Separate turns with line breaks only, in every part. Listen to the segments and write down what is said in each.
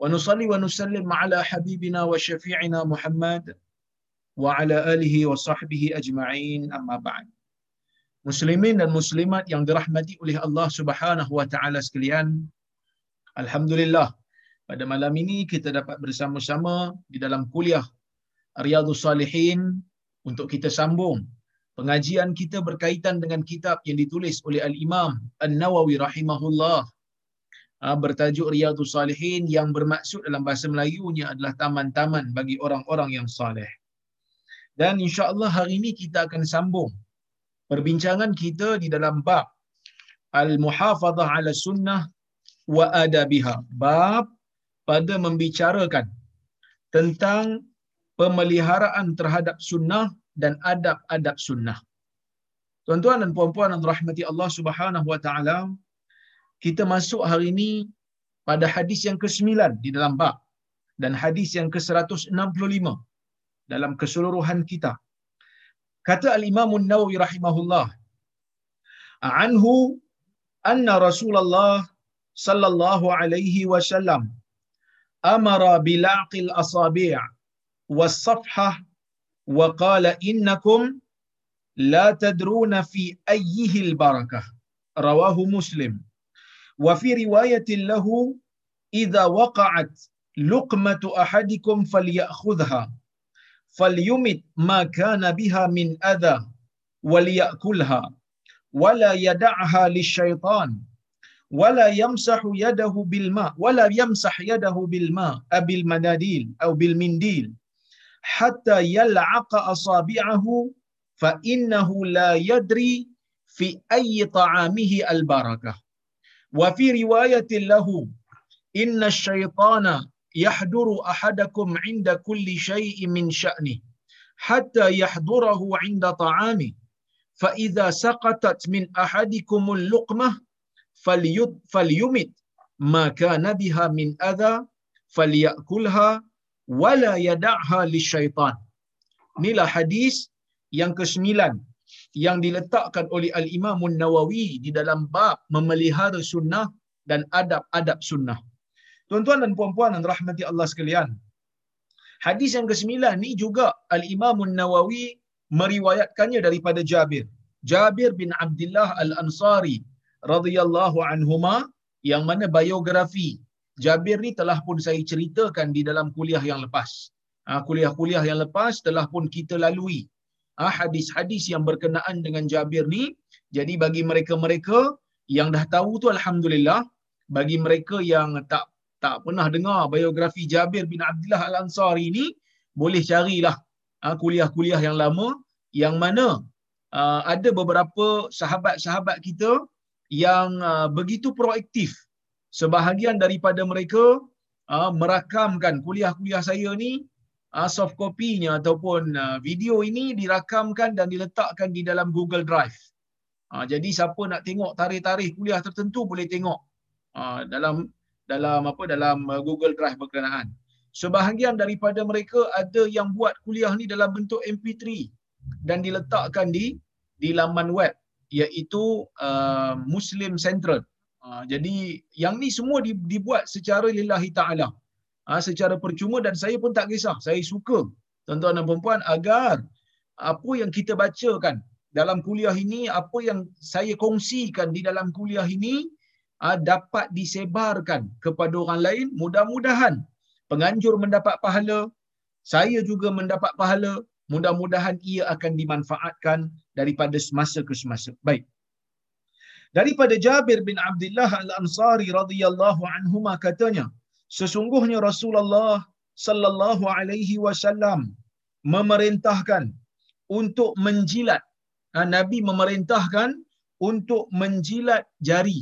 ونصلي ونسلم على حبيبنا وشفيعنا محمد وعلى آله وصحبه أجمعين أما بعد Muslimin dan muslimat yang dirahmati oleh Allah Subhanahu wa taala sekalian. Alhamdulillah pada malam ini kita dapat bersama-sama di dalam kuliah Riyadhus Salihin untuk kita sambung pengajian kita berkaitan dengan kitab yang ditulis oleh Al-Imam An-Nawawi rahimahullah ah, bertajuk Riyadhus Salihin yang bermaksud dalam bahasa Melayunya adalah taman-taman bagi orang-orang yang saleh. Dan insya-Allah hari ini kita akan sambung perbincangan kita di dalam bab Al-Muhafazah 'ala Sunnah wa Adabiha. Bab pada membicarakan tentang pemeliharaan terhadap sunnah dan adab-adab sunnah. Tuan-tuan dan puan-puan yang rahmati Allah Subhanahu wa taala, kita masuk hari ini pada hadis yang ke-9 di dalam bab dan hadis yang ke-165 dalam keseluruhan kita. Kata Al-Imam An-Nawawi rahimahullah, "Anhu anna Rasulullah sallallahu alaihi wasallam amara bilaqil asabi' was-safhah wa qala innakum la tadruna fi ayyihi al-barakah." Rawahu Muslim. Fi riwayatin lahu idza waqa'at luqmatu ahadikum falyakhudhha فليمت ما كان بها من أذى وليأكلها ولا يدعها للشيطان ولا يمسح يده بالماء ولا يمسح يده بالماء أو بالمناديل أو بالمنديل حتى يلعق أصابعه فإنه لا يدري في أي طعامه البركة. وفي رواية له إن الشيطان يحضر أحدكم عند كل شيء من شأنه حتى يحضره عند طعامه فإذا سقطت من أحدكم اللقمة فليمت ما كان بها من أذى فليأكلها ولا يدعها للشيطان. Inilah hadis yang kesembilan. Yang diletakkan oleh Al-Imam Nawawi di dalam bab memelihara sunnah dan adab-adab sunnah. Tuan-tuan dan puan-puan yang rahmati Allah sekalian. Hadis yang kesembilan ni juga Al-Imam Nawawi meriwayatkannya daripada Jabir. Jabir bin Abdullah Al-Ansari radhiyallahu anhuma yang mana biografi Jabir ni telah pun saya ceritakan di dalam kuliah yang lepas. Ha, kuliah-kuliah yang lepas telah pun kita lalui hadis-hadis yang berkenaan dengan Jabir ni. Jadi bagi mereka-mereka yang dah tahu tu Alhamdulillah. Bagi mereka yang tak tak pernah dengar biografi Jabir bin Abdullah Al-Ansari ni, boleh carilah uh, kuliah-kuliah yang lama yang mana uh, ada beberapa sahabat-sahabat kita yang begitu proaktif. Sebahagian daripada mereka merakamkan kuliah-kuliah saya ni uh, soft copy-nya ataupun uh, video ini dirakamkan dan diletakkan di dalam Google Drive. Uh, jadi siapa nak tengok tarikh-tarikh kuliah tertentu boleh tengok uh, dalam dalam apa dalam uh, Google Drive berkenaan. Sebahagian daripada mereka ada yang buat kuliah ni dalam bentuk MP3 dan diletakkan di di laman web iaitu uh, Muslim Central. Uh, jadi yang ni semua dibuat secara lillahi taala. Uh, secara percuma dan saya pun tak kisah. Saya suka tuan-tuan dan puan agar apa yang kita bacakan dalam kuliah ini, apa yang saya kongsikan di dalam kuliah ini uh, dapat disebarkan kepada orang lain. Mudah-mudahan penganjur mendapat pahala saya juga mendapat pahala. Mudah-mudahan ia akan dimanfaatkan daripada semasa ke semasa. Baik. Daripada Jabir bin Abdullah Al-Ansari radhiyallahu anhuma katanya sesungguhnya Rasulullah sallallahu alaihi wasallam memerintahkan untuk menjilat Nabi memerintahkan untuk menjilat jari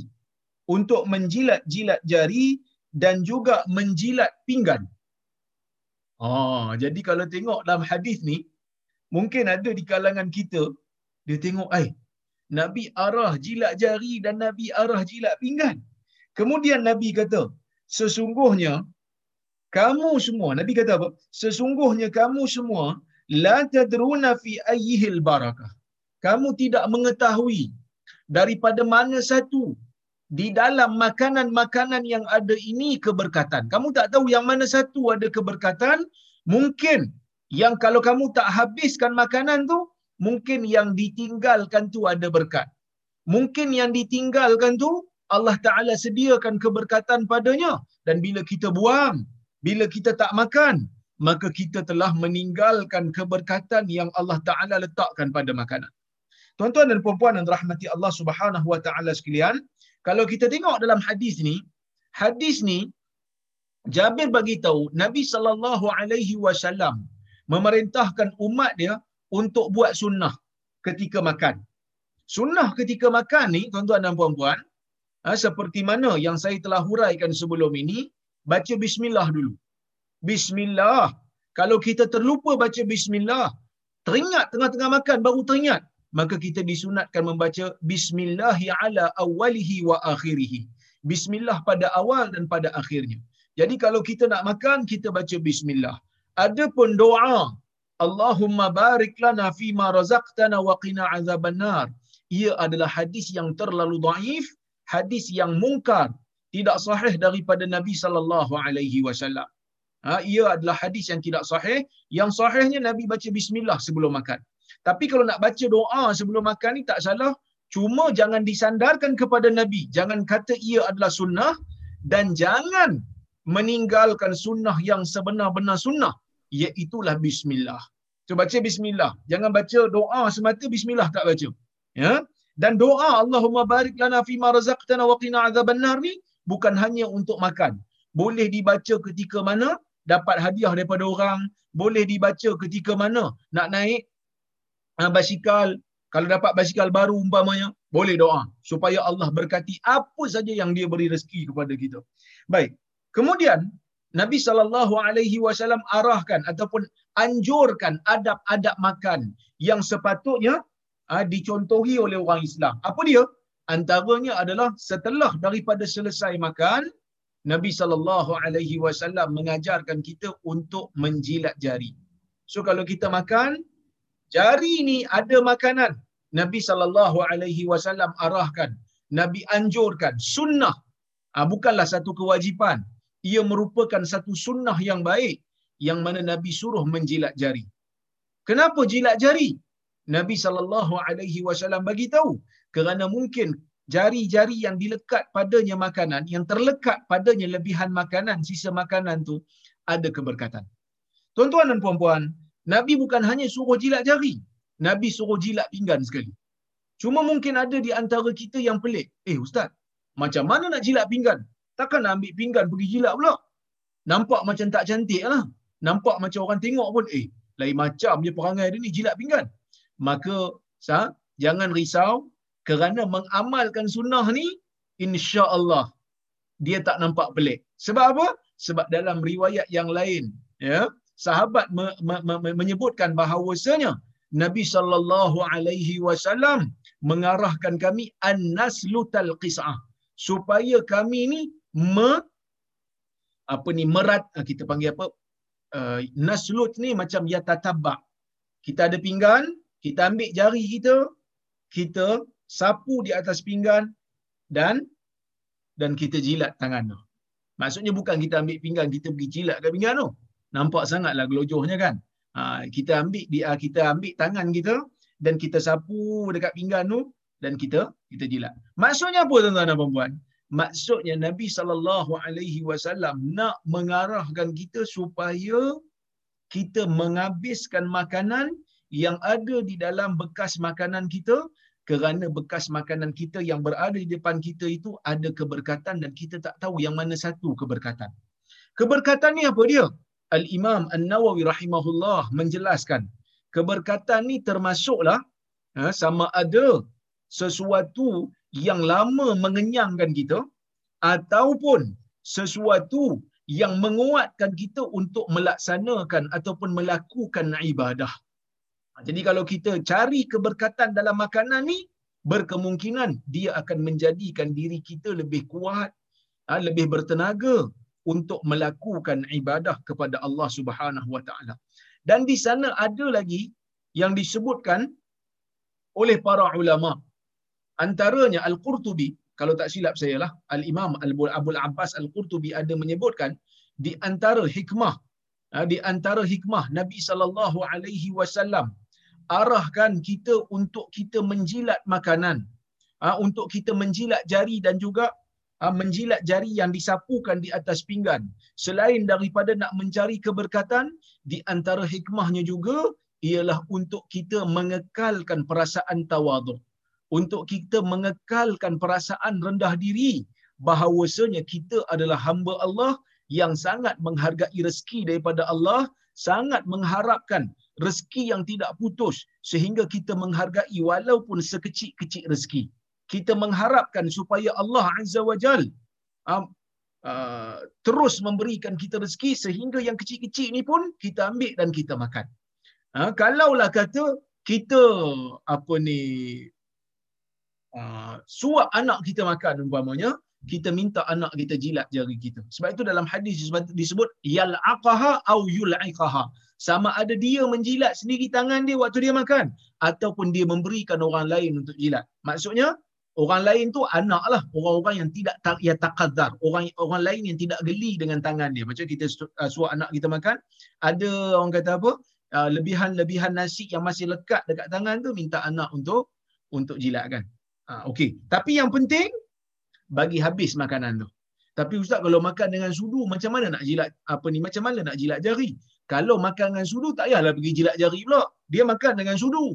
untuk menjilat-jilat jari dan juga menjilat pinggan. Oh, jadi kalau tengok dalam hadis ni, mungkin ada di kalangan kita, dia tengok, eh, Nabi arah jilat jari dan Nabi arah jilat pinggan. Kemudian Nabi kata, sesungguhnya kamu semua, Nabi kata apa? Sesungguhnya kamu semua la tadruna fi ayyihil barakah. Kamu tidak mengetahui daripada mana satu di dalam makanan-makanan yang ada ini keberkatan. Kamu tak tahu yang mana satu ada keberkatan, mungkin yang kalau kamu tak habiskan makanan tu, mungkin yang ditinggalkan tu ada berkat. Mungkin yang ditinggalkan tu Allah Taala sediakan keberkatan padanya dan bila kita buang, bila kita tak makan, maka kita telah meninggalkan keberkatan yang Allah Taala letakkan pada makanan. Tuan-tuan dan puan-puan yang rahmati Allah Subhanahu wa taala sekalian, kalau kita tengok dalam hadis ni, hadis ni Jabir bagi tahu Nabi sallallahu alaihi wasallam memerintahkan umat dia untuk buat sunnah ketika makan. Sunnah ketika makan ni, tuan-tuan dan puan-puan, ha, seperti mana yang saya telah huraikan sebelum ini, baca bismillah dulu. Bismillah. Kalau kita terlupa baca bismillah, teringat tengah-tengah makan baru teringat, maka kita disunatkan membaca bismillahi ala awalihi wa akhirihi. Bismillah pada awal dan pada akhirnya. Jadi kalau kita nak makan, kita baca bismillah. Adapun doa, Allahumma barik lana fima razaqtana wa qina azabannar. Ia adalah hadis yang terlalu daif, hadis yang mungkar, tidak sahih daripada Nabi sallallahu alaihi wasallam. Ha, ia adalah hadis yang tidak sahih. Yang sahihnya Nabi baca bismillah sebelum makan. Tapi kalau nak baca doa sebelum makan ni tak salah. Cuma jangan disandarkan kepada Nabi. Jangan kata ia adalah sunnah. Dan jangan meninggalkan sunnah yang sebenar-benar sunnah. Iaitulah bismillah. So baca bismillah. Jangan baca doa semata bismillah tak baca. Ya. Dan doa Allahumma barik lana fima razaqtana wa qina azabannar ni bukan hanya untuk makan. Boleh dibaca ketika mana dapat hadiah daripada orang, boleh dibaca ketika mana nak naik uh, basikal, kalau dapat basikal baru umpamanya, boleh doa supaya Allah berkati apa saja yang dia beri rezeki kepada kita. Baik. Kemudian Nabi sallallahu alaihi wasallam arahkan ataupun anjurkan adab-adab makan yang sepatutnya uh, dicontohi oleh orang Islam. Apa dia? Antaranya adalah setelah daripada selesai makan, Nabi sallallahu alaihi wasallam mengajarkan kita untuk menjilat jari. So kalau kita makan, jari ni ada makanan. Nabi sallallahu alaihi wasallam arahkan, Nabi anjurkan sunnah. Ha, bukanlah satu kewajipan. Ia merupakan satu sunnah yang baik yang mana Nabi suruh menjilat jari. Kenapa jilat jari? Nabi sallallahu alaihi wasallam bagi tahu kerana mungkin jari-jari yang dilekat padanya makanan, yang terlekat padanya lebihan makanan, sisa makanan tu ada keberkatan. Tuan-tuan dan puan-puan, Nabi bukan hanya suruh jilat jari. Nabi suruh jilat pinggan sekali. Cuma mungkin ada di antara kita yang pelik. Eh Ustaz, macam mana nak jilat pinggan? Takkan nak ambil pinggan pergi jilat pula? Nampak macam tak cantik lah. Nampak macam orang tengok pun, eh, lain macam je perangai dia ni jilat pinggan. Maka, sah, jangan risau, kerana mengamalkan sunnah ni insya Allah dia tak nampak pelik. Sebab apa? Sebab dalam riwayat yang lain, ya, sahabat me- me- me- menyebutkan bahawasanya Nabi sallallahu alaihi wasallam mengarahkan kami an-naslutal qis'ah supaya kami ni me, apa ni merat ah, kita panggil apa uh, naslut ni macam ya tatabba kita ada pinggan kita ambil jari kita kita sapu di atas pinggan dan dan kita jilat tangan tu. Maksudnya bukan kita ambil pinggan, kita pergi jilat ke pinggan tu. Nampak sangatlah gelojohnya kan. Ha, kita ambil dia ha, kita ambil tangan kita dan kita sapu dekat pinggan tu dan kita kita jilat. Maksudnya apa tuan-tuan dan puan-puan? Maksudnya Nabi sallallahu alaihi wasallam nak mengarahkan kita supaya kita menghabiskan makanan yang ada di dalam bekas makanan kita kerana bekas makanan kita yang berada di depan kita itu ada keberkatan dan kita tak tahu yang mana satu keberkatan. Keberkatan ni apa dia? Al-Imam An-Nawawi rahimahullah menjelaskan keberkatan ni termasuklah ha, sama ada sesuatu yang lama mengenyangkan kita ataupun sesuatu yang menguatkan kita untuk melaksanakan ataupun melakukan ibadah. Ha, jadi kalau kita cari keberkatan dalam makanan ni, berkemungkinan dia akan menjadikan diri kita lebih kuat, ha, lebih bertenaga untuk melakukan ibadah kepada Allah Subhanahu Wa Taala. Dan di sana ada lagi yang disebutkan oleh para ulama. Antaranya Al-Qurtubi, kalau tak silap saya lah, Al-Imam Abu Abbas Al-Qurtubi ada menyebutkan di antara hikmah ha, di antara hikmah Nabi sallallahu alaihi wasallam arahkan kita untuk kita menjilat makanan ha, untuk kita menjilat jari dan juga ha, menjilat jari yang disapukan di atas pinggan. Selain daripada nak mencari keberkatan di antara hikmahnya juga ialah untuk kita mengekalkan perasaan tawaduk untuk kita mengekalkan perasaan rendah diri bahawasanya kita adalah hamba Allah yang sangat menghargai rezeki daripada Allah sangat mengharapkan rezeki yang tidak putus sehingga kita menghargai walaupun sekecil-kecil rezeki. Kita mengharapkan supaya Allah Azza wa Jal uh, uh, terus memberikan kita rezeki sehingga yang kecil-kecil ni pun kita ambil dan kita makan. Uh, kalaulah kata kita apa ni uh, suap anak kita makan umpamanya, kita minta anak kita jilat jari kita. Sebab itu dalam hadis disebut yal'aqaha au yul'iqaha. Sama ada dia menjilat sendiri tangan dia waktu dia makan ataupun dia memberikan orang lain untuk jilat. Maksudnya orang lain tu anak lah, orang-orang yang tidak ya taqaddar, orang orang lain yang tidak geli dengan tangan dia. Macam kita uh, suap anak kita makan, ada orang kata apa? Uh, lebihan-lebihan nasi yang masih lekat dekat tangan tu minta anak untuk untuk jilatkan. Uh, okey. Tapi yang penting bagi habis makanan tu. Tapi ustaz kalau makan dengan sudu macam mana nak jilat apa ni macam mana nak jilat jari? Kalau makan dengan sudu tak payahlah pergi jilat jari pula. Dia makan dengan sudu.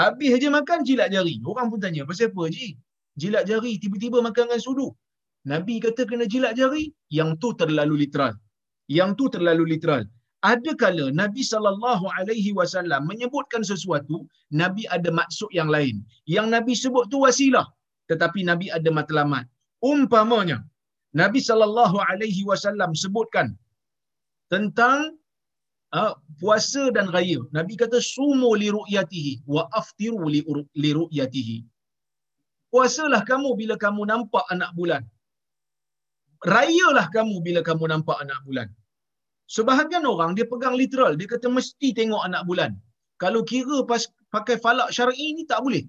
Habis aja makan jilat jari. Orang pun tanya, pasal apa ji? Jilat jari tiba-tiba makan dengan sudu. Nabi kata kena jilat jari, yang tu terlalu literal. Yang tu terlalu literal. Ada kala Nabi sallallahu alaihi wasallam menyebutkan sesuatu, Nabi ada maksud yang lain. Yang Nabi sebut tu wasilah, tetapi Nabi ada matlamat umpamanya Nabi sallallahu alaihi wasallam sebutkan tentang uh, puasa dan raya. Nabi kata sumu li ru'yatihi wa aftiru li ru'yatihi. Puasalah kamu bila kamu nampak anak bulan. Rayalah kamu bila kamu nampak anak bulan. Sebahagian orang dia pegang literal, dia kata mesti tengok anak bulan. Kalau kira pas, pakai falak syar'i ni tak boleh.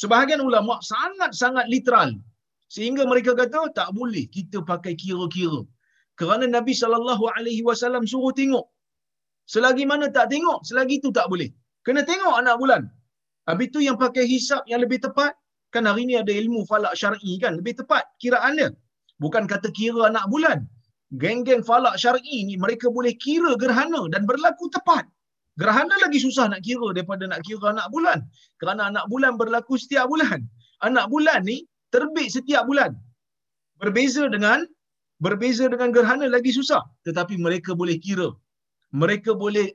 Sebahagian ulama sangat-sangat literal Sehingga mereka kata tak boleh kita pakai kira-kira. Kerana Nabi sallallahu alaihi wasallam suruh tengok. Selagi mana tak tengok, selagi itu tak boleh. Kena tengok anak bulan. Habis itu yang pakai hisap yang lebih tepat, kan hari ini ada ilmu falak syar'i kan, lebih tepat kiraan dia. Bukan kata kira anak bulan. Geng-geng falak syar'i ni mereka boleh kira gerhana dan berlaku tepat. Gerhana lagi susah nak kira daripada nak kira anak bulan. Kerana anak bulan berlaku setiap bulan. Anak bulan ni terbit setiap bulan. Berbeza dengan berbeza dengan gerhana lagi susah. Tetapi mereka boleh kira. Mereka boleh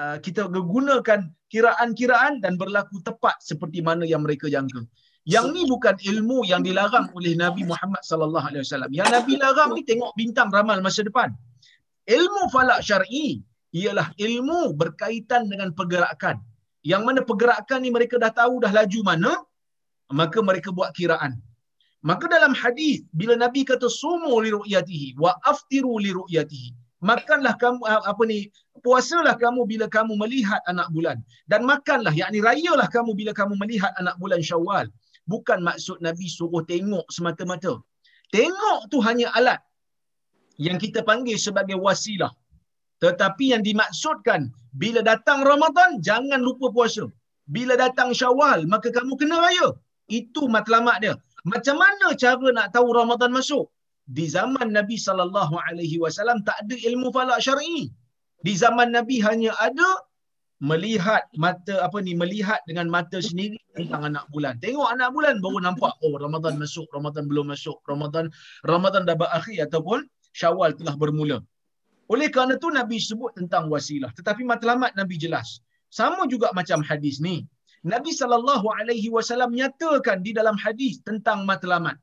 uh, kita gunakan kiraan-kiraan dan berlaku tepat seperti mana yang mereka jangka. Yang ni bukan ilmu yang dilarang oleh Nabi Muhammad sallallahu alaihi wasallam. Yang Nabi larang ni tengok bintang ramal masa depan. Ilmu falak syar'i ialah ilmu berkaitan dengan pergerakan. Yang mana pergerakan ni mereka dah tahu dah laju mana, maka mereka buat kiraan. Maka dalam hadis bila Nabi kata sumu li ru'yatihi wa aftiru li ru'yatihi makanlah kamu ah, apa ni puasalah kamu bila kamu melihat anak bulan. Dan makanlah yakni rayalah kamu bila kamu melihat anak bulan Syawal. Bukan maksud Nabi suruh tengok semata-mata. Tengok tu hanya alat yang kita panggil sebagai wasilah. Tetapi yang dimaksudkan bila datang Ramadan jangan lupa puasa. Bila datang Syawal maka kamu kena raya. Itu matlamat dia macam mana cara nak tahu Ramadan masuk? Di zaman Nabi sallallahu alaihi wasallam tak ada ilmu falak syar'i. Di zaman Nabi hanya ada melihat mata apa ni melihat dengan mata sendiri tentang anak bulan. Tengok anak bulan baru nampak oh Ramadan masuk, Ramadan belum masuk, Ramadan Ramadan dah berakhir ataupun Syawal telah bermula. Oleh kerana tu Nabi sebut tentang wasilah. Tetapi matlamat Nabi jelas. Sama juga macam hadis ni. Nabi sallallahu alaihi wasallam nyatakan di dalam hadis tentang matlamat.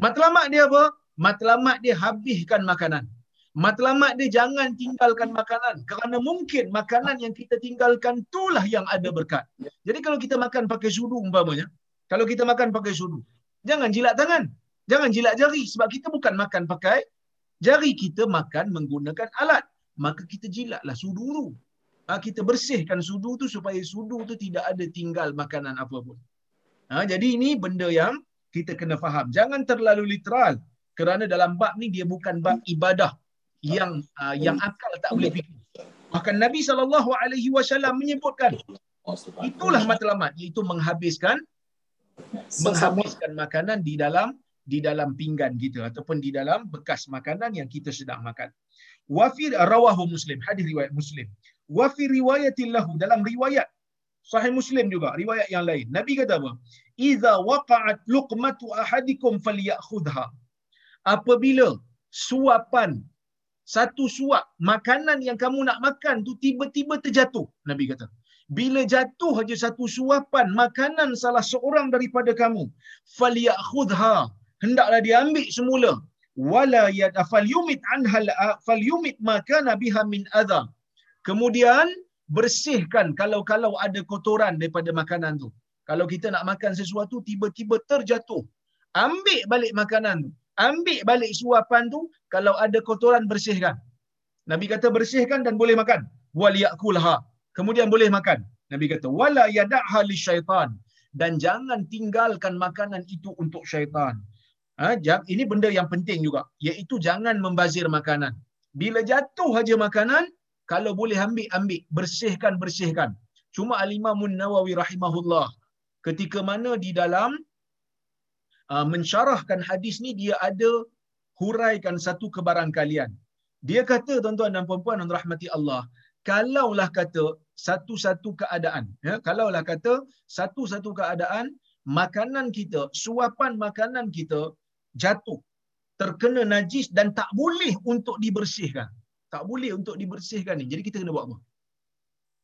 Matlamat dia apa? matlamat dia habiskan makanan. Matlamat dia jangan tinggalkan makanan kerana mungkin makanan yang kita tinggalkan itulah yang ada berkat. Jadi kalau kita makan pakai sudu umpamanya, kalau kita makan pakai sudu, jangan jilat tangan. Jangan jilat jari sebab kita bukan makan pakai jari, kita makan menggunakan alat. Maka kita jilatlah sudu tu. Ha, kita bersihkan sudu tu supaya sudu tu tidak ada tinggal makanan apa pun. Ha, jadi ini benda yang kita kena faham. Jangan terlalu literal kerana dalam bab ni dia bukan bab ibadah yang uh, yang akal tak boleh fikir. Bahkan Nabi SAW menyebutkan itulah matlamat iaitu menghabiskan menghabiskan makanan di dalam di dalam pinggan kita ataupun di dalam bekas makanan yang kita sedang makan. Wa fi rawahu Muslim, hadis riwayat Muslim. Wa fi riwayatil lahu dalam riwayat Sahih Muslim juga riwayat yang lain. Nabi kata apa? Iza waqa'at luqmatu ahadikum falyakhudha. Apabila suapan satu suap makanan yang kamu nak makan tu tiba-tiba terjatuh, Nabi kata. Bila jatuh aja satu suapan makanan salah seorang daripada kamu, falyakhudha. Hendaklah dia ambil semula. Wala yadafal yumit anhal fal yumit makana biha min adha. Kemudian bersihkan kalau-kalau ada kotoran daripada makanan tu. Kalau kita nak makan sesuatu tiba-tiba terjatuh, ambil balik makanan tu. Ambil balik suapan tu, kalau ada kotoran bersihkan. Nabi kata bersihkan dan boleh makan. Wal yakulha. Kemudian boleh makan. Nabi kata wala yad'ha syaitan dan jangan tinggalkan makanan itu untuk syaitan. Ha, ini benda yang penting juga, iaitu jangan membazir makanan. Bila jatuh aja makanan, kalau boleh ambil ambil. Bersihkan bersihkan. Cuma al-Imam Nawawi rahimahullah ketika mana di dalam uh, mensyarahkan hadis ni dia ada huraikan satu kebarangkalian dia kata tuan-tuan dan puan-puan dan rahmati Allah kalaulah kata satu-satu keadaan ya kalaulah kata satu-satu keadaan makanan kita suapan makanan kita jatuh terkena najis dan tak boleh untuk dibersihkan tak boleh untuk dibersihkan ni. Jadi kita kena buat apa?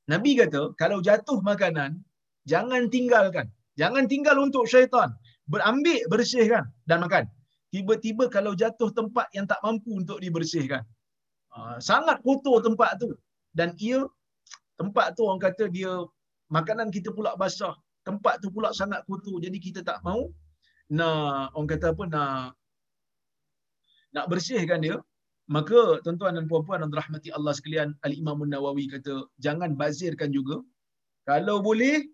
Nabi kata, kalau jatuh makanan, jangan tinggalkan. Jangan tinggal untuk syaitan. Berambil, bersihkan dan makan. Tiba-tiba kalau jatuh tempat yang tak mampu untuk dibersihkan. Ah, sangat kotor tempat tu. Dan ia, tempat tu orang kata dia, makanan kita pula basah. Tempat tu pula sangat kotor. Jadi kita tak mau nak, orang kata apa, nak nak bersihkan dia, Maka tuan-tuan dan puan-puan dan rahmati Allah sekalian, Al-Imam Nawawi kata, jangan bazirkan juga. Kalau boleh,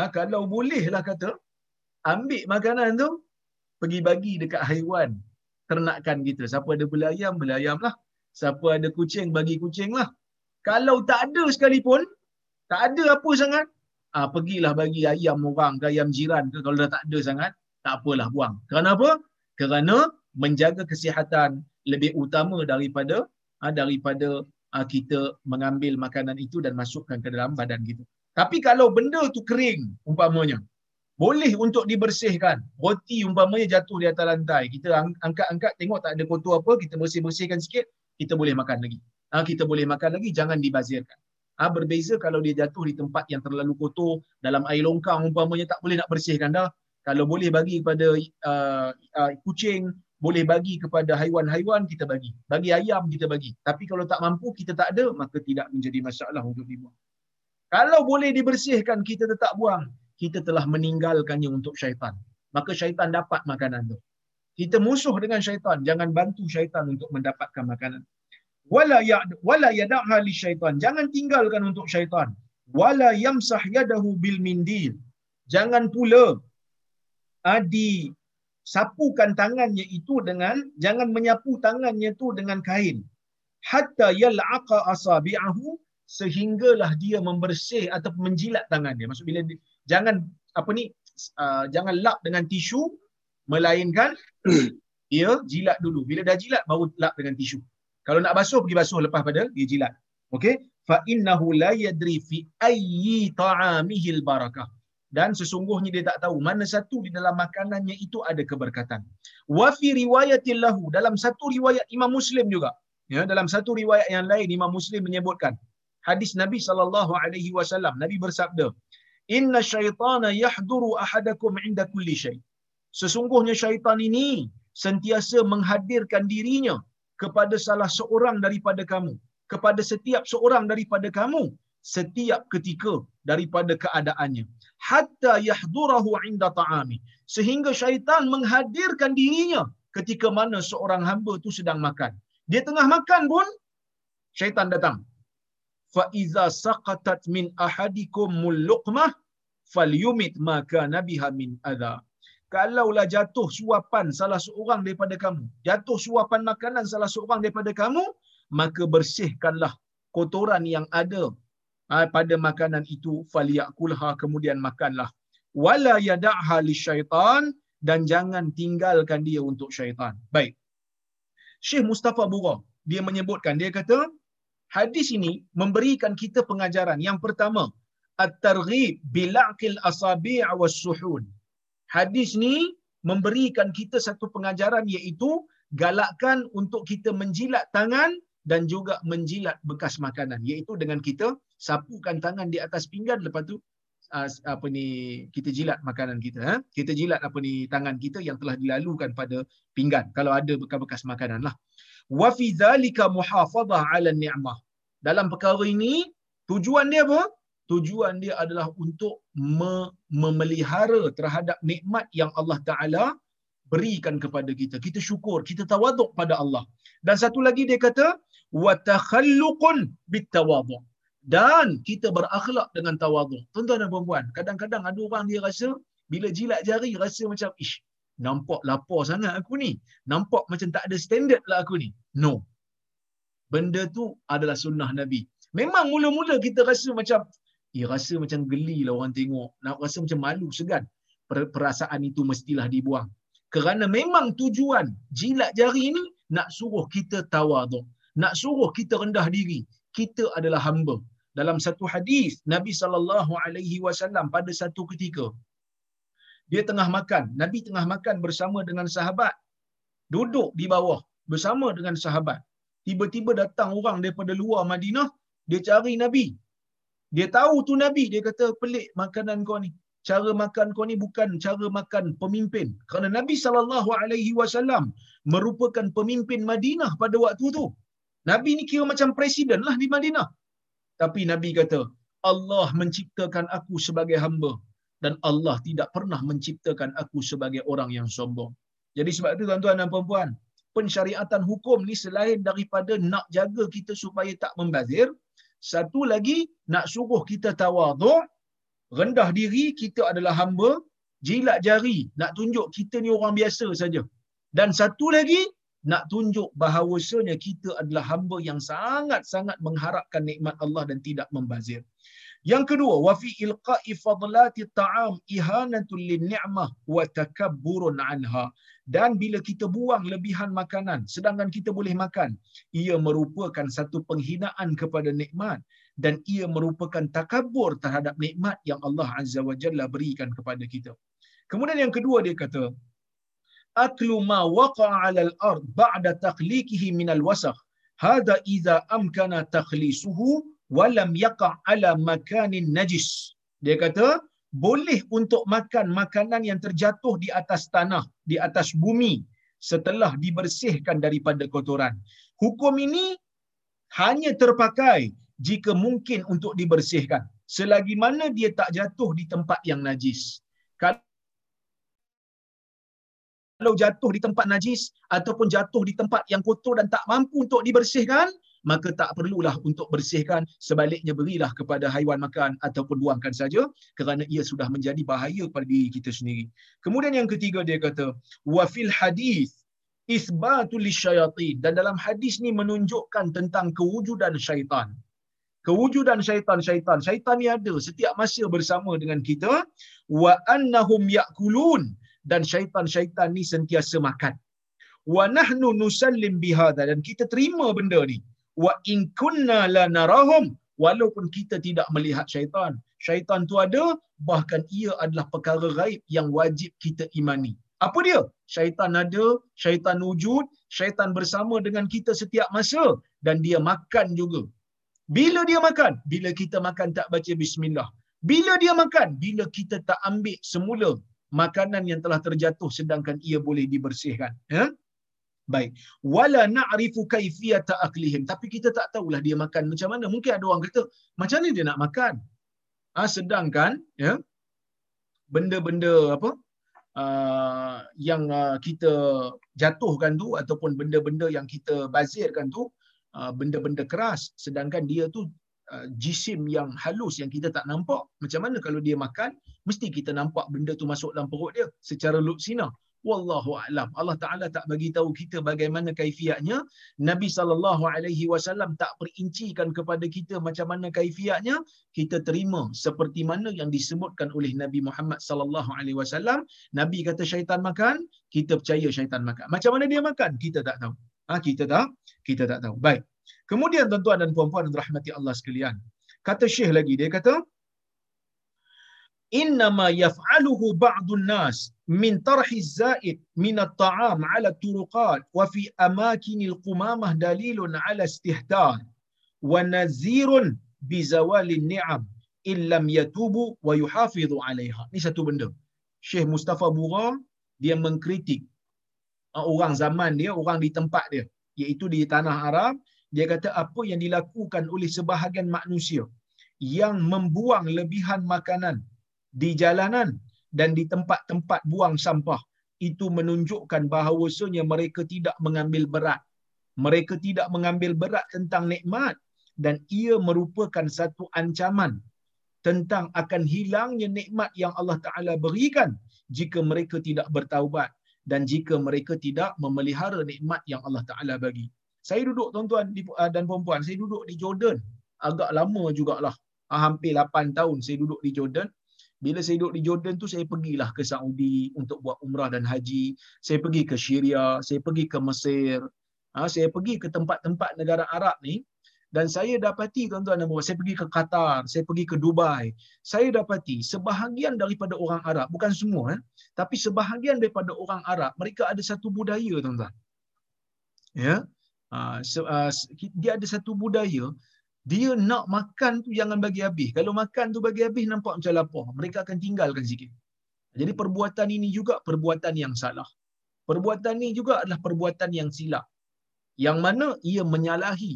ha, kalau bolehlah kata, ambil makanan tu, pergi bagi dekat haiwan ternakan kita. Siapa ada beli ayam, beli ayam lah. Siapa ada kucing, bagi kucing lah. Kalau tak ada sekalipun, tak ada apa sangat, ah ha, pergilah bagi ayam orang ke ayam jiran ke kalau dah tak ada sangat, tak apalah buang. Kerana apa? Kerana menjaga kesihatan lebih utama daripada uh, daripada uh, kita mengambil makanan itu dan masukkan ke dalam badan kita. Tapi kalau benda tu kering umpamanya, boleh untuk dibersihkan. Roti umpamanya jatuh di atas lantai, kita angkat-angkat tengok tak ada kotor apa, kita bersih-bersihkan sikit, kita boleh makan lagi. Ha, kita boleh makan lagi, jangan dibazirkan. Ha, berbeza kalau dia jatuh di tempat yang terlalu kotor, dalam air longkang umpamanya tak boleh nak bersihkan dah. Kalau boleh bagi kepada uh, uh, kucing, boleh bagi kepada haiwan-haiwan kita bagi. Bagi ayam kita bagi. Tapi kalau tak mampu kita tak ada maka tidak menjadi masalah untuk dibuang. Kalau boleh dibersihkan kita tetap buang. Kita telah meninggalkannya untuk syaitan. Maka syaitan dapat makanan tu. Kita musuh dengan syaitan. Jangan bantu syaitan untuk mendapatkan makanan. Wala ya wala yad'ha li syaitan. Jangan tinggalkan untuk syaitan. Wala yamsah yadahu bil mindil. Jangan pula adi sapukan tangannya itu dengan jangan menyapu tangannya itu dengan kain. Hatta yal'aqa asabi'ahu sehinggalah dia membersih atau menjilat tangannya. Maksud bila dia, jangan apa ni uh, jangan lap dengan tisu melainkan dia jilat dulu. Bila dah jilat baru lap dengan tisu. Kalau nak basuh pergi basuh. Lepas pada dia jilat. Okey? Fa innahu la yadri fi ayyi ta'amihi barakah dan sesungguhnya dia tak tahu mana satu di dalam makanannya itu ada keberkatan. Wa fi riwayatil lahu dalam satu riwayat Imam Muslim juga. Ya, dalam satu riwayat yang lain Imam Muslim menyebutkan hadis Nabi sallallahu alaihi wasallam Nabi bersabda, "Inna syaitana yahduru ahadakum 'inda kulli syai." Sesungguhnya syaitan ini sentiasa menghadirkan dirinya kepada salah seorang daripada kamu, kepada setiap seorang daripada kamu setiap ketika daripada keadaannya hatta yahdurahu inda ta'ami. Sehingga syaitan menghadirkan dirinya ketika mana seorang hamba tu sedang makan. Dia tengah makan pun syaitan datang. Fa iza saqatat min ahadikum luqmah falyumit ma kana biha min adha. Kalaulah jatuh suapan salah seorang daripada kamu jatuh suapan makanan salah seorang daripada kamu maka bersihkanlah kotoran yang ada Ah, pada makanan itu falyakulha kemudian makanlah. Wala yad'ha lisyaitan dan jangan tinggalkan dia untuk syaitan. Baik. Syekh Mustafa Bura dia menyebutkan dia kata hadis ini memberikan kita pengajaran. Yang pertama at-targhib bilaqil asabi' was-suhun hadis ni memberikan kita satu pengajaran iaitu galakkan untuk kita menjilat tangan dan juga menjilat bekas makanan iaitu dengan kita sapukan tangan di atas pinggan lepas tu uh, apa ni kita jilat makanan kita ha? kita jilat apa ni tangan kita yang telah dilalukan pada pinggan kalau ada bekas-bekas makanan lah wa fi zalika muhafazah ala ni'mah dalam perkara ini tujuan dia apa tujuan dia adalah untuk me- memelihara terhadap nikmat yang Allah Taala berikan kepada kita. Kita syukur, kita tawaduk pada Allah. Dan satu lagi dia kata wa takhalluqun bitawaduk. Dan kita berakhlak dengan tawaduk. Tuan-tuan dan puan kadang-kadang ada orang dia rasa bila jilat jari rasa macam ish, nampak lapar sangat aku ni. Nampak macam tak ada standard lah aku ni. No. Benda tu adalah sunnah Nabi. Memang mula-mula kita rasa macam eh rasa macam geli lah orang tengok. Nak rasa macam malu, segan. Perasaan itu mestilah dibuang kerana memang tujuan jilat jari ini nak suruh kita tawaduk nak suruh kita rendah diri kita adalah hamba. Dalam satu hadis Nabi sallallahu alaihi wasallam pada satu ketika dia tengah makan. Nabi tengah makan bersama dengan sahabat. Duduk di bawah bersama dengan sahabat. Tiba-tiba datang orang daripada luar Madinah dia cari Nabi. Dia tahu tu Nabi dia kata pelik makanan kau ni. Cara makan kau ni bukan cara makan pemimpin. Kerana Nabi sallallahu alaihi wasallam merupakan pemimpin Madinah pada waktu tu Nabi ni kira macam presiden lah di Madinah. Tapi Nabi kata Allah menciptakan aku sebagai hamba dan Allah tidak pernah menciptakan aku sebagai orang yang sombong. Jadi sebab itu tuan-tuan dan puan-puan pensyariatan hukum ni selain daripada nak jaga kita supaya tak membazir satu lagi nak suruh kita tawaduk rendah diri kita adalah hamba jilat jari nak tunjuk kita ni orang biasa saja. Dan satu lagi nak tunjuk bahawasanya kita adalah hamba yang sangat-sangat mengharapkan nikmat Allah dan tidak membazir yang kedua wa fi ilqa'i fadlati ta'am ihanatul linni'mah wa takabburun anha dan bila kita buang lebihan makanan sedangkan kita boleh makan ia merupakan satu penghinaan kepada nikmat dan ia merupakan takabur terhadap nikmat yang Allah Azza wa Jalla berikan kepada kita. Kemudian yang kedua dia kata, aklu ma waqa'a 'ala al-ard ba'da taqliqihi min al-wasakh. Hada idza amkana takhlisuhu wa lam yaqa' 'ala makanin najis. Dia kata, boleh untuk makan makanan yang terjatuh di atas tanah, di atas bumi setelah dibersihkan daripada kotoran. Hukum ini hanya terpakai jika mungkin untuk dibersihkan selagi mana dia tak jatuh di tempat yang najis kalau jatuh di tempat najis ataupun jatuh di tempat yang kotor dan tak mampu untuk dibersihkan maka tak perlulah untuk bersihkan sebaliknya berilah kepada haiwan makan ataupun buangkan saja kerana ia sudah menjadi bahaya pada diri kita sendiri kemudian yang ketiga dia kata wa fil hadis isbatul lisyayatin dan dalam hadis ni menunjukkan tentang kewujudan syaitan kewujudan syaitan-syaitan. Syaitan ni ada setiap masa bersama dengan kita. Wa annahum ya'kulun. Dan syaitan-syaitan ni sentiasa makan. Wa nahnu nusallim bihada. Dan kita terima benda ni. Wa in kunna la narahum. Walaupun kita tidak melihat syaitan. Syaitan tu ada, bahkan ia adalah perkara gaib yang wajib kita imani. Apa dia? Syaitan ada, syaitan wujud, syaitan bersama dengan kita setiap masa dan dia makan juga. Bila dia makan? Bila kita makan tak baca bismillah. Bila dia makan? Bila kita tak ambil semula makanan yang telah terjatuh sedangkan ia boleh dibersihkan. Ya? Baik. Wala na'rifu kaifiyata aklihim. Tapi kita tak tahulah dia makan macam mana. Mungkin ada orang kata macam mana dia nak makan? Ha, sedangkan ya benda-benda apa uh, yang uh, kita jatuhkan tu ataupun benda-benda yang kita bazirkan tu uh, benda-benda keras. Sedangkan dia tu jisim yang halus yang kita tak nampak macam mana kalau dia makan mesti kita nampak benda tu masuk dalam perut dia secara luksina wallahu alam. Allah taala tak bagi tahu kita bagaimana kaifiatnya. Nabi sallallahu alaihi wasallam tak perincikan kepada kita macam mana kaifiatnya. Kita terima seperti mana yang disebutkan oleh Nabi Muhammad sallallahu alaihi wasallam. Nabi kata syaitan makan kita percaya syaitan makan. Macam mana dia makan? Kita tak tahu. Ha kita tak kita tak tahu. Baik kemudian tuan-tuan dan puan-puan yang dirahmati Allah sekalian kata syekh lagi dia kata innama yaf'aluhu ba'dun nas min tarhi zaid min at-ta'am 'ala turuqat wa fi amakin al-qumamah dalilun 'ala istihdan wa nazirun bi zawal ni'am illam yatubu wa yuhafizu 'alayha. Ni satu benda. Syekh Mustafa Bura dia mengkritik uh, orang zaman dia orang di tempat dia iaitu di tanah Arab dia kata apa yang dilakukan oleh sebahagian manusia yang membuang lebihan makanan di jalanan dan di tempat-tempat buang sampah itu menunjukkan bahawasanya mereka tidak mengambil berat. Mereka tidak mengambil berat tentang nikmat dan ia merupakan satu ancaman tentang akan hilangnya nikmat yang Allah Taala berikan jika mereka tidak bertaubat dan jika mereka tidak memelihara nikmat yang Allah Taala bagi. Saya duduk tuan-tuan dan puan-puan, saya duduk di Jordan agak lama jugalah. Hampir 8 tahun saya duduk di Jordan bila saya duduk di Jordan tu saya pergilah ke Saudi untuk buat umrah dan haji. Saya pergi ke Syria, saya pergi ke Mesir. Ha, saya pergi ke tempat-tempat negara Arab ni dan saya dapati tuan-tuan dan puan saya pergi ke Qatar, saya pergi ke Dubai. Saya dapati sebahagian daripada orang Arab, bukan semua eh, tapi sebahagian daripada orang Arab, mereka ada satu budaya tuan-tuan. Ya. So, uh, dia ada satu budaya dia nak makan tu jangan bagi habis. Kalau makan tu bagi habis nampak macam lapar. Mereka akan tinggalkan sikit. Jadi perbuatan ini juga perbuatan yang salah. Perbuatan ini juga adalah perbuatan yang silap. Yang mana ia menyalahi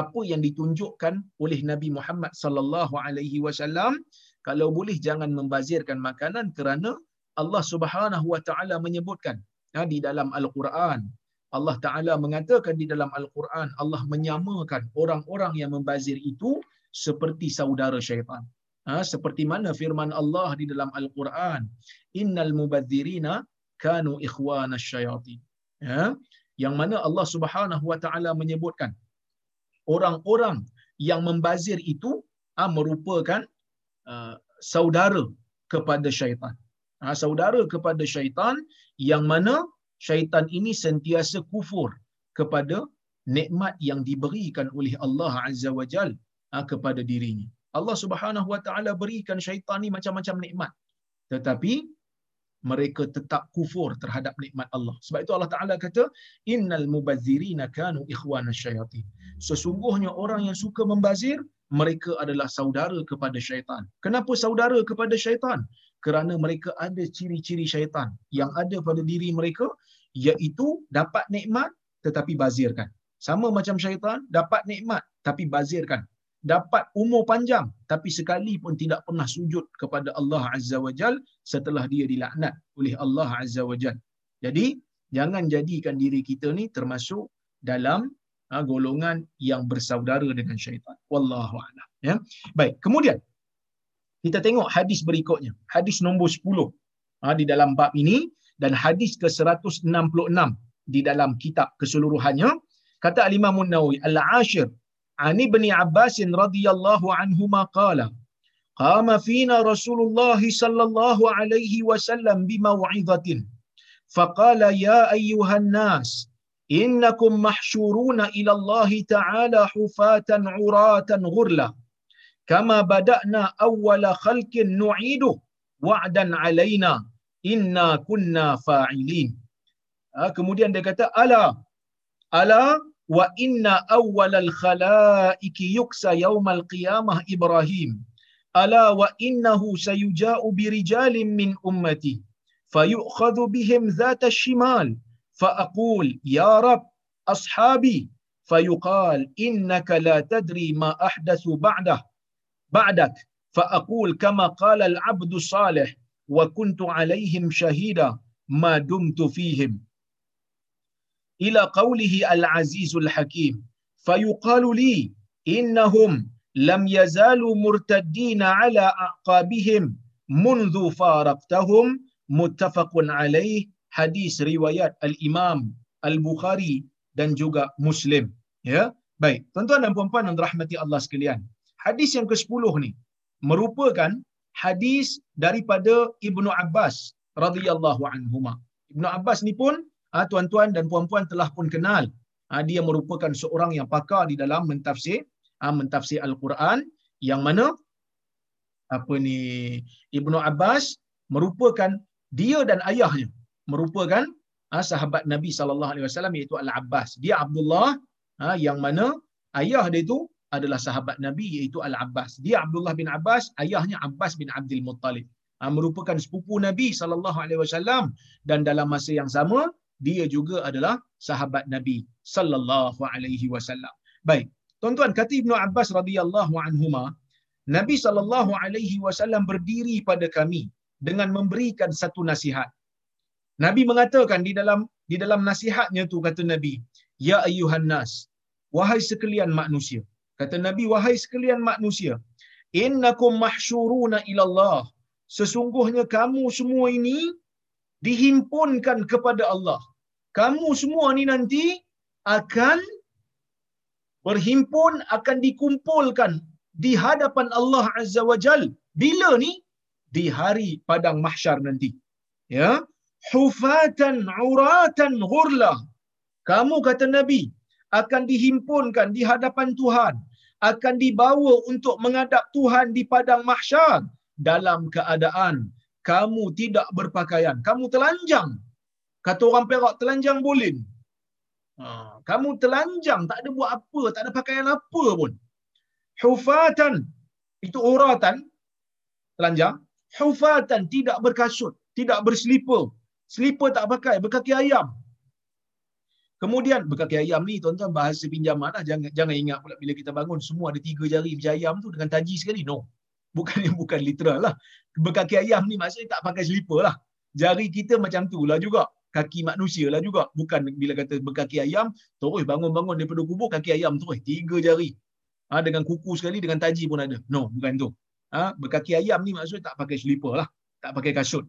apa yang ditunjukkan oleh Nabi Muhammad sallallahu alaihi wasallam kalau boleh jangan membazirkan makanan kerana Allah Subhanahu wa taala menyebutkan ya, di dalam al-Quran Allah Ta'ala mengatakan di dalam Al-Quran, Allah menyamakan orang-orang yang membazir itu seperti saudara syaitan. Ha, seperti mana firman Allah di dalam Al-Quran, Innal mubadzirina kanu ikhwana syaitan. Ha, yang mana Allah Subhanahu Wa Ta'ala menyebutkan, orang-orang yang membazir itu ha, merupakan uh, saudara kepada syaitan. Ha, saudara kepada syaitan yang mana syaitan ini sentiasa kufur kepada nikmat yang diberikan oleh Allah Azza wa Jal ha, kepada dirinya. Allah Subhanahu wa taala berikan syaitan ni macam-macam nikmat. Tetapi mereka tetap kufur terhadap nikmat Allah. Sebab itu Allah Taala kata innal mubazzirina kanu ikhwana syayatin. Sesungguhnya orang yang suka membazir mereka adalah saudara kepada syaitan. Kenapa saudara kepada syaitan? Kerana mereka ada ciri-ciri syaitan yang ada pada diri mereka iaitu dapat nikmat tetapi bazirkan. Sama macam syaitan, dapat nikmat tapi bazirkan. Dapat umur panjang tapi sekali pun tidak pernah sujud kepada Allah Azza wa Jal setelah dia dilaknat oleh Allah Azza wa Jal. Jadi, jangan jadikan diri kita ni termasuk dalam ha, golongan yang bersaudara dengan syaitan. Wallahu a'lam. Ya. Baik, kemudian kita tengok hadis berikutnya. Hadis nombor 10 ha, di dalam bab ini dan hadis ke-166 di dalam kitab keseluruhannya kata al-Imam An-Nawawi al-Ashir an Ibn Abbas radhiyallahu anhuma qala qama fina Rasulullah sallallahu alaihi wasallam bimau'izatin faqala ya ayyuhan nas innakum mahshuruna ila Allah ta'ala hufatan 'uratan ghurla. Kama bada'na awwala khalqin nu'idu wa'dan 'alaina inna kunna fa'ilin. Ha, kemudian dia kata ala ala wa inna awwalal khalaiqi yuksa yaumal qiyamah Ibrahim. Ala wa innahu sayuja'u birijalin min ummati fayu'khadhu bihim dhata shimal فأقول يا رب أصحابي فيقال إنك لا تدري ما أحدث بعده بعدك فأقول كما قال العبد الصالح wa kuntu alaihim shahida ma dumtu fihim. Ila qawlihi al-azizul hakim fayuqalu li innahum lam yazalu murtaddin ala aqabihim منذ فارقتهم متفق عليه riwayat Imam Al Bukhari dan juga muslim. Ya baik. Tuan-tuan dan puan-puan yang dirahmati Allah sekalian hadis yang ke-10 ni merupakan hadis daripada Ibnu Abbas radhiyallahu anhuma. Ibnu Abbas ni pun ha, tuan-tuan dan puan-puan telah pun kenal. Ha, dia merupakan seorang yang pakar di dalam mentafsir ha, mentafsir Al-Quran yang mana apa ni Ibnu Abbas merupakan dia dan ayahnya merupakan ha, sahabat Nabi sallallahu alaihi wasallam iaitu Al-Abbas. Dia Abdullah yang mana ayah dia itu adalah sahabat Nabi iaitu Al-Abbas. Dia Abdullah bin Abbas, ayahnya Abbas bin Abdul Muttalib. Ha, merupakan sepupu Nabi sallallahu alaihi wasallam dan dalam masa yang sama dia juga adalah sahabat Nabi sallallahu alaihi wasallam. Baik, tuan-tuan kata Ibnu Abbas radhiyallahu anhuma, Nabi sallallahu alaihi wasallam berdiri pada kami dengan memberikan satu nasihat. Nabi mengatakan di dalam di dalam nasihatnya tu kata Nabi, ya ayyuhan nas, wahai sekalian manusia. Kata Nabi, wahai sekalian manusia, innakum mahsyuruna ila Allah. Sesungguhnya kamu semua ini dihimpunkan kepada Allah. Kamu semua ni nanti akan berhimpun akan dikumpulkan di hadapan Allah Azza wa Jal. Bila ni? Di hari padang mahsyar nanti. Ya, hufatan uratan ghurla. Kamu kata Nabi akan dihimpunkan di hadapan Tuhan, akan dibawa untuk menghadap Tuhan di padang mahsyar dalam keadaan kamu tidak berpakaian, kamu telanjang. Kata orang Perak telanjang bolin. Ha, kamu telanjang, tak ada buat apa, tak ada pakaian apa pun. Hufatan, itu uratan, telanjang. Hufatan, tidak berkasut, tidak berselipar, Slipper tak pakai, berkaki ayam. Kemudian berkaki ayam ni tuan-tuan bahasa pinjaman lah. Jangan, jangan ingat pula bila kita bangun semua ada tiga jari macam ayam tu dengan taji sekali. No. Bukan bukan literal lah. Berkaki ayam ni maksudnya tak pakai slipper lah. Jari kita macam tu lah juga. Kaki manusia lah juga. Bukan bila kata berkaki ayam, terus bangun-bangun daripada kubur, kaki ayam terus. Tiga jari. Ha, dengan kuku sekali, dengan taji pun ada. No, bukan tu. Ha, berkaki ayam ni maksudnya tak pakai slipper lah. Tak pakai kasut.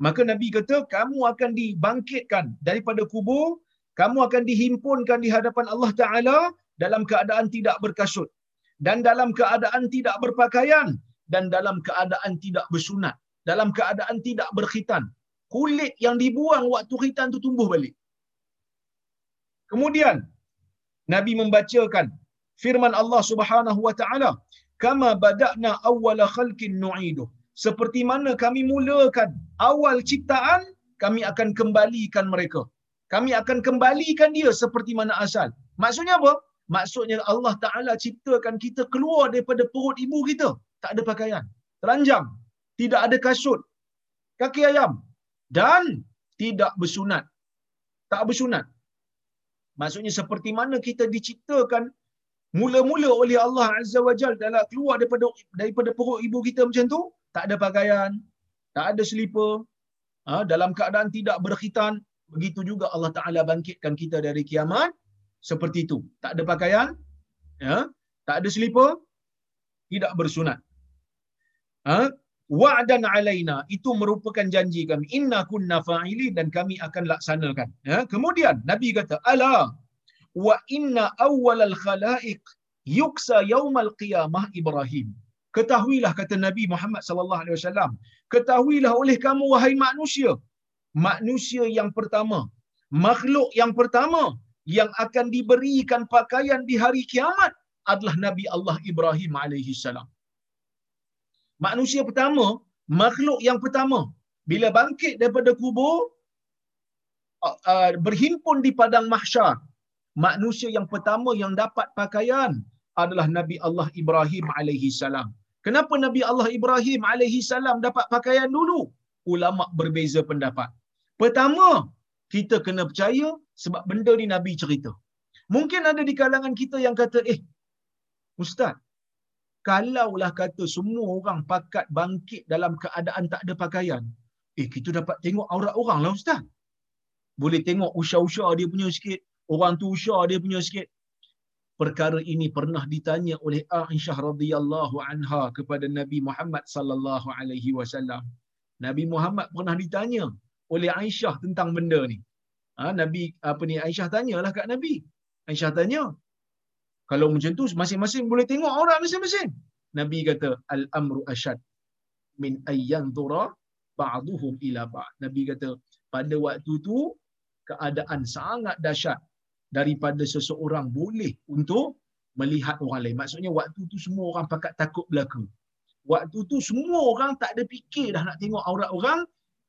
Maka Nabi kata, kamu akan dibangkitkan daripada kubur, kamu akan dihimpunkan di hadapan Allah Ta'ala dalam keadaan tidak berkasut. Dan dalam keadaan tidak berpakaian. Dan dalam keadaan tidak bersunat. Dalam keadaan tidak berkhitan. Kulit yang dibuang waktu khitan itu tumbuh balik. Kemudian, Nabi membacakan firman Allah Subhanahu wa taala, "Kama bada'na awwala khalqin nu'iduh." seperti mana kami mulakan awal ciptaan, kami akan kembalikan mereka. Kami akan kembalikan dia seperti mana asal. Maksudnya apa? Maksudnya Allah Ta'ala ciptakan kita keluar daripada perut ibu kita. Tak ada pakaian. Telanjang. Tidak ada kasut. Kaki ayam. Dan tidak bersunat. Tak bersunat. Maksudnya seperti mana kita diciptakan mula-mula oleh Allah Azza wa Jal dalam keluar daripada daripada perut ibu kita macam tu, tak ada pakaian, tak ada selipar, ha, dalam keadaan tidak berkhitan, begitu juga Allah Ta'ala bangkitkan kita dari kiamat, seperti itu. Tak ada pakaian, ya, tak ada selipar, tidak bersunat. Ha, wa'dan alaina itu merupakan janji kami. Inna kunna fa'ili dan kami akan laksanakan. Ya? Kemudian nabi kata ala wa inna awwalal khalaiq yuksa yaumal qiyamah ibrahim. Ketahuilah kata Nabi Muhammad sallallahu alaihi wasallam ketahuilah oleh kamu wahai manusia manusia yang pertama makhluk yang pertama yang akan diberikan pakaian di hari kiamat adalah Nabi Allah Ibrahim alaihi salam manusia pertama makhluk yang pertama bila bangkit daripada kubur uh, uh, berhimpun di padang mahsyar manusia yang pertama yang dapat pakaian adalah Nabi Allah Ibrahim alaihi salam Kenapa Nabi Allah Ibrahim alaihi salam dapat pakaian dulu? ulama berbeza pendapat. Pertama, kita kena percaya sebab benda ni Nabi cerita. Mungkin ada di kalangan kita yang kata, eh, Ustaz, kalaulah kata semua orang pakat bangkit dalam keadaan tak ada pakaian, eh, kita dapat tengok aurat orang lah Ustaz. Boleh tengok usha-usha dia punya sikit, orang tu usha dia punya sikit. Perkara ini pernah ditanya oleh Aisyah radhiyallahu anha kepada Nabi Muhammad sallallahu alaihi wasallam. Nabi Muhammad pernah ditanya oleh Aisyah tentang benda ni. Ha, Nabi apa ni Aisyah tanyalah kat Nabi. Aisyah tanya, kalau macam tu masing-masing boleh tengok aurat masing-masing. Nabi kata al-amru ashad min ayyan dhura ba'duhum ila ba'd. Nabi kata pada waktu tu keadaan sangat dahsyat daripada seseorang boleh untuk melihat orang lain. Maksudnya waktu tu semua orang pakat takut berlaku. Waktu tu semua orang tak ada fikir dah nak tengok aurat orang.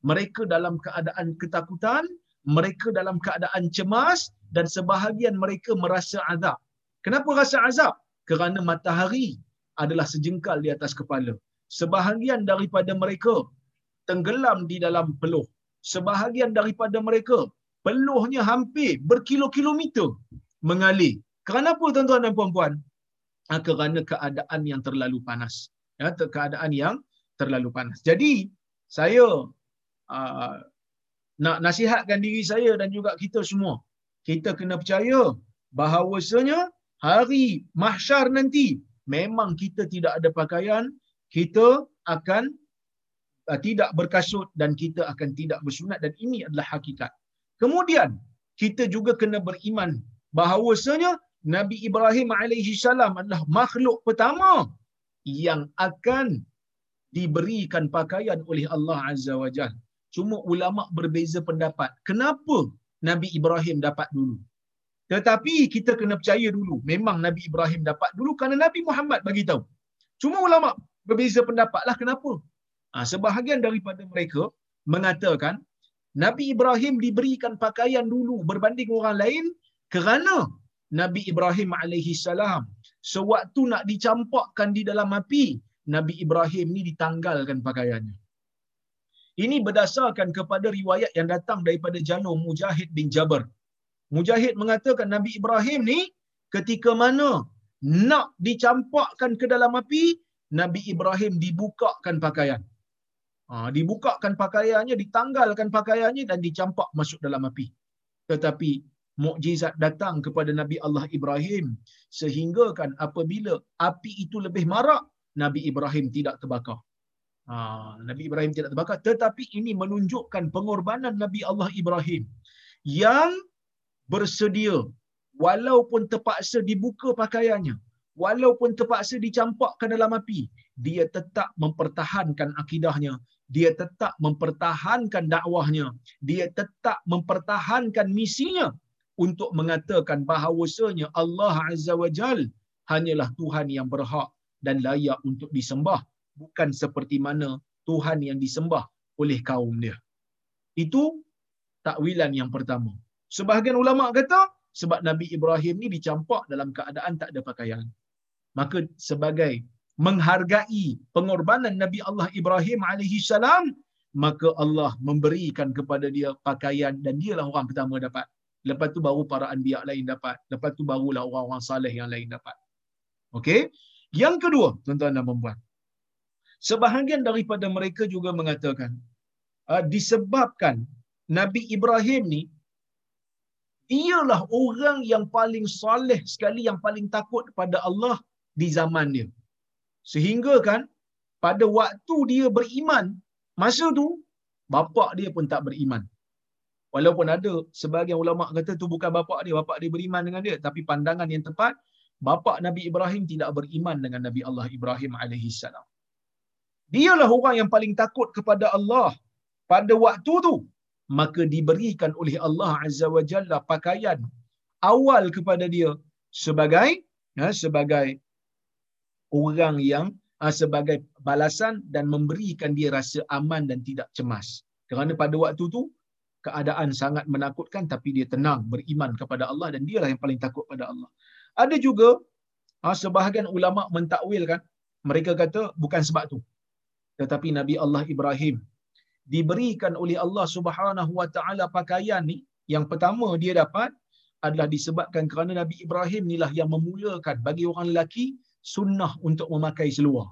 Mereka dalam keadaan ketakutan, mereka dalam keadaan cemas dan sebahagian mereka merasa azab. Kenapa rasa azab? Kerana matahari adalah sejengkal di atas kepala. Sebahagian daripada mereka tenggelam di dalam peluh. Sebahagian daripada mereka peluhnya hampir berkilo-kilometer mengalir. Kerana apa tuan-tuan dan puan-puan? Ha, kerana keadaan yang terlalu panas. Ya, keadaan yang terlalu panas. Jadi, saya uh, nak nasihatkan diri saya dan juga kita semua. Kita kena percaya bahawasanya hari mahsyar nanti memang kita tidak ada pakaian, kita akan uh, tidak berkasut dan kita akan tidak bersunat dan ini adalah hakikat. Kemudian kita juga kena beriman bahawasanya Nabi Ibrahim alaihi salam adalah makhluk pertama yang akan diberikan pakaian oleh Allah Azza wa Jalla. Cuma ulama berbeza pendapat. Kenapa Nabi Ibrahim dapat dulu? Tetapi kita kena percaya dulu. Memang Nabi Ibrahim dapat dulu kerana Nabi Muhammad bagi tahu. Cuma ulama berbeza pendapat lah kenapa? Ha, sebahagian daripada mereka mengatakan Nabi Ibrahim diberikan pakaian dulu berbanding orang lain kerana Nabi Ibrahim alaihi salam sewaktu nak dicampakkan di dalam api Nabi Ibrahim ni ditanggalkan pakaiannya. Ini berdasarkan kepada riwayat yang datang daripada Janur Mujahid bin Jabir. Mujahid mengatakan Nabi Ibrahim ni ketika mana nak dicampakkan ke dalam api, Nabi Ibrahim dibukakan pakaian. Ha, dibukakan pakaiannya, ditanggalkan pakaiannya dan dicampak masuk dalam api. Tetapi mukjizat datang kepada Nabi Allah Ibrahim sehingga kan apabila api itu lebih marak, Nabi Ibrahim tidak terbakar. Ha, Nabi Ibrahim tidak terbakar. Tetapi ini menunjukkan pengorbanan Nabi Allah Ibrahim yang bersedia walaupun terpaksa dibuka pakaiannya, walaupun terpaksa dicampakkan dalam api, dia tetap mempertahankan akidahnya, dia tetap mempertahankan dakwahnya, dia tetap mempertahankan misinya untuk mengatakan bahawasanya Allah Azza wa Jal hanyalah Tuhan yang berhak dan layak untuk disembah bukan seperti mana Tuhan yang disembah oleh kaum dia. Itu takwilan yang pertama. Sebahagian ulama kata sebab Nabi Ibrahim ni dicampak dalam keadaan tak ada pakaian. Maka sebagai menghargai pengorbanan Nabi Allah Ibrahim alaihi salam, maka Allah memberikan kepada dia pakaian dan dialah orang pertama dapat. Lepas tu baru para anbiya lain dapat. Lepas tu barulah orang-orang saleh yang lain dapat. Okey? Yang kedua, tuan-tuan dan puan Sebahagian daripada mereka juga mengatakan uh, disebabkan Nabi Ibrahim ni ialah orang yang paling soleh sekali yang paling takut pada Allah di zaman dia. Sehingga kan pada waktu dia beriman, masa tu bapa dia pun tak beriman. Walaupun ada sebagian ulama kata tu bukan bapa dia, bapa dia beriman dengan dia, tapi pandangan yang tepat bapa Nabi Ibrahim tidak beriman dengan Nabi Allah Ibrahim alaihi salam. Dialah orang yang paling takut kepada Allah pada waktu tu. Maka diberikan oleh Allah Azza wa Jalla pakaian awal kepada dia sebagai ya, sebagai orang yang uh, sebagai balasan dan memberikan dia rasa aman dan tidak cemas. Kerana pada waktu tu keadaan sangat menakutkan tapi dia tenang beriman kepada Allah dan dialah yang paling takut pada Allah. Ada juga uh, sebahagian ulama mentakwilkan mereka kata bukan sebab tu. Tetapi Nabi Allah Ibrahim diberikan oleh Allah Subhanahu Wa Taala pakaian ni yang pertama dia dapat adalah disebabkan kerana Nabi Ibrahim inilah yang memulakan bagi orang lelaki sunnah untuk memakai seluar.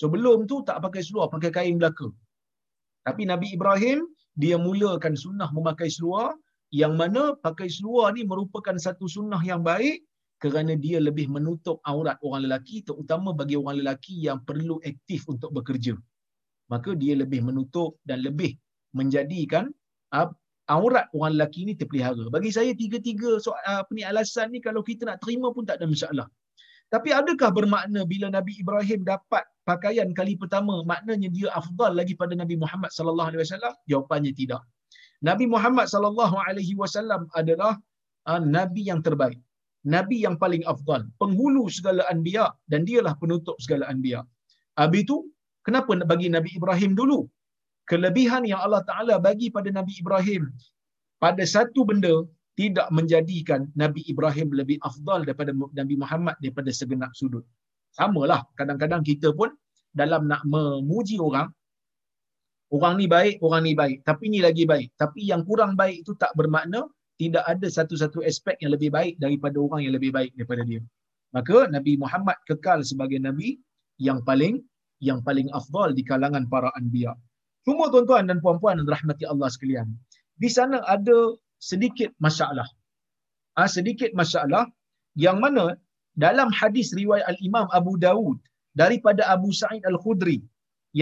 Sebelum tu tak pakai seluar, pakai kain belaka. Tapi Nabi Ibrahim dia mulakan sunnah memakai seluar yang mana pakai seluar ni merupakan satu sunnah yang baik kerana dia lebih menutup aurat orang lelaki terutama bagi orang lelaki yang perlu aktif untuk bekerja. Maka dia lebih menutup dan lebih menjadikan uh, aurat orang lelaki ni terpelihara. Bagi saya tiga-tiga soal apa ni alasan ni kalau kita nak terima pun tak ada masalah. Tapi adakah bermakna bila Nabi Ibrahim dapat pakaian kali pertama maknanya dia afdal lagi pada Nabi Muhammad sallallahu alaihi wasallam? Jawapannya tidak. Nabi Muhammad sallallahu alaihi wasallam adalah uh, nabi yang terbaik. Nabi yang paling afdal, penghulu segala anbiya dan dialah penutup segala anbiya. Habis itu, kenapa bagi Nabi Ibrahim dulu? Kelebihan yang Allah Taala bagi pada Nabi Ibrahim pada satu benda tidak menjadikan Nabi Ibrahim lebih afdal daripada Nabi Muhammad daripada segenap sudut. Samalah kadang-kadang kita pun dalam nak memuji orang orang ni baik, orang ni baik, tapi ni lagi baik. Tapi yang kurang baik itu tak bermakna tidak ada satu-satu aspek yang lebih baik daripada orang yang lebih baik daripada dia. Maka Nabi Muhammad kekal sebagai nabi yang paling yang paling afdal di kalangan para anbiya. Cuma tuan-tuan dan puan-puan dan rahmati Allah sekalian. Di sana ada sedikit masalah. Ah ha, sedikit masalah yang mana dalam hadis riwayat al-Imam Abu Dawud daripada Abu Sa'id Al-Khudri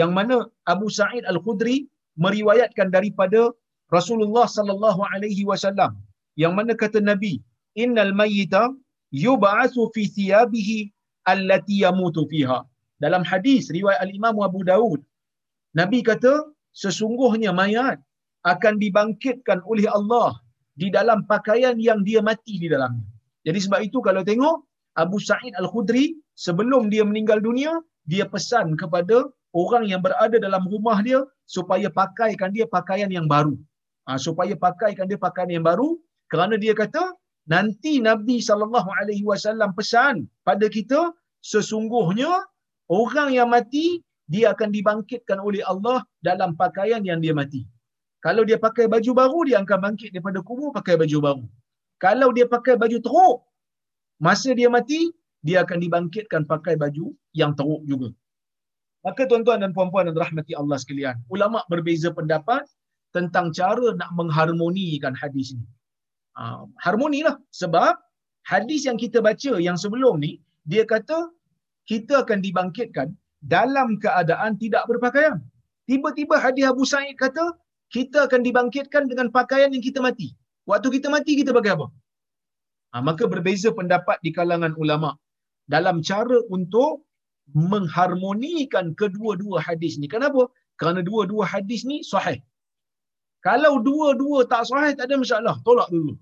yang mana Abu Sa'id Al-Khudri meriwayatkan daripada Rasulullah sallallahu alaihi wasallam yang mana kata Nabi innal mayyita yub'atsu fi thiyabihi allati yamutu fiha dalam hadis riwayat al-Imam Abu Daud Nabi kata sesungguhnya mayat akan dibangkitkan oleh Allah di dalam pakaian yang dia mati di dalamnya. Jadi sebab itu kalau tengok Abu Sa'id Al-Khudri sebelum dia meninggal dunia, dia pesan kepada orang yang berada dalam rumah dia supaya pakaikan dia pakaian yang baru. Ha, supaya pakaikan dia pakaian yang baru kerana dia kata nanti Nabi sallallahu alaihi wasallam pesan pada kita sesungguhnya orang yang mati dia akan dibangkitkan oleh Allah dalam pakaian yang dia mati. Kalau dia pakai baju baru dia akan bangkit daripada kubur pakai baju baru. Kalau dia pakai baju teruk masa dia mati dia akan dibangkitkan pakai baju yang teruk juga. Maka tuan-tuan dan puan-puan dan rahmati Allah sekalian, ulama berbeza pendapat tentang cara nak mengharmonikan hadis ni. Uh, harmonilah sebab hadis yang kita baca yang sebelum ni dia kata kita akan dibangkitkan dalam keadaan tidak berpakaian. Tiba-tiba hadis Abu Sa'id kata kita akan dibangkitkan dengan pakaian yang kita mati. Waktu kita mati kita pakai apa? Ha, maka berbeza pendapat di kalangan ulama dalam cara untuk mengharmonikan kedua-dua hadis ni. Kenapa? Kerana dua-dua hadis ni sahih. Kalau dua-dua tak sahih tak ada masalah, tolak dulu.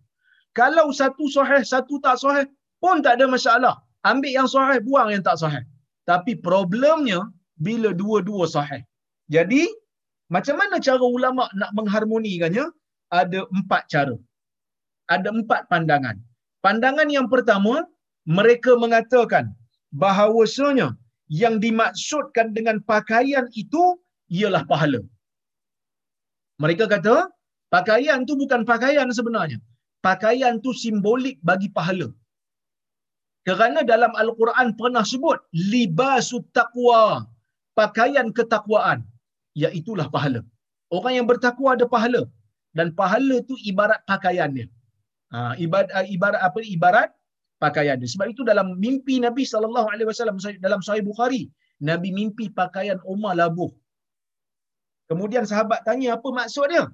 Kalau satu sahih, satu tak sahih pun tak ada masalah. Ambil yang sahih, buang yang tak sahih. Tapi problemnya bila dua-dua sahih. Jadi, macam mana cara ulama nak mengharmonikannya? Ada empat cara. Ada empat pandangan. Pandangan yang pertama, mereka mengatakan bahawasanya yang dimaksudkan dengan pakaian itu ialah pahala. Mereka kata, pakaian tu bukan pakaian sebenarnya. Pakaian tu simbolik bagi pahala. Kerana dalam Al-Quran pernah sebut, libasut taqwa, pakaian ketakwaan, iaitulah pahala. Orang yang bertakwa ada pahala. Dan pahala tu ibarat pakaiannya. Ha, ibarat, ibarat apa ibarat pakaian dia. Sebab itu dalam mimpi Nabi wasallam dalam Sahih Bukhari, Nabi mimpi pakaian Umar labuh. Kemudian sahabat tanya apa maksud dia?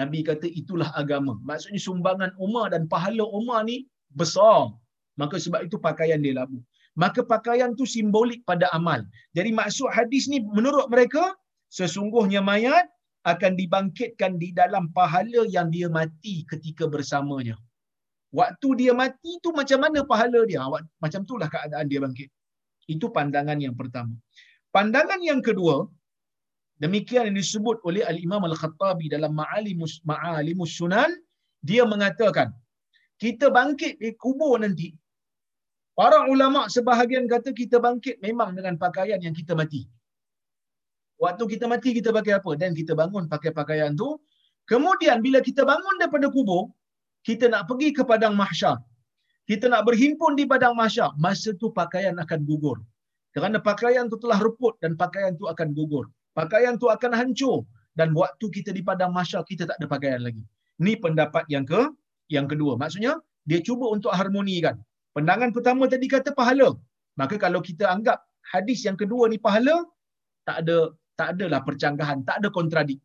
Nabi kata itulah agama. Maksudnya sumbangan Umar dan pahala Umar ni besar. Maka sebab itu pakaian dia labuh. Maka pakaian tu simbolik pada amal. Jadi maksud hadis ni menurut mereka sesungguhnya mayat akan dibangkitkan di dalam pahala yang dia mati ketika bersamanya. Waktu dia mati tu macam mana pahala dia? Macam itulah keadaan dia bangkit. Itu pandangan yang pertama. Pandangan yang kedua, demikian yang disebut oleh Al-Imam Al-Khattabi dalam Ma'alimus, Ma'alimus Sunan, dia mengatakan, kita bangkit di kubur nanti, para ulama sebahagian kata kita bangkit memang dengan pakaian yang kita mati. Waktu kita mati kita pakai apa? Dan kita bangun pakai pakaian tu. Kemudian bila kita bangun daripada kubur, kita nak pergi ke padang mahsyar. Kita nak berhimpun di padang mahsyar. Masa tu pakaian akan gugur. Kerana pakaian tu telah reput dan pakaian tu akan gugur. Pakaian tu akan hancur. Dan waktu kita di padang mahsyar, kita tak ada pakaian lagi. Ni pendapat yang ke yang kedua. Maksudnya, dia cuba untuk harmonikan. Pandangan pertama tadi kata pahala. Maka kalau kita anggap hadis yang kedua ni pahala, tak ada tak adalah percanggahan, tak ada kontradik.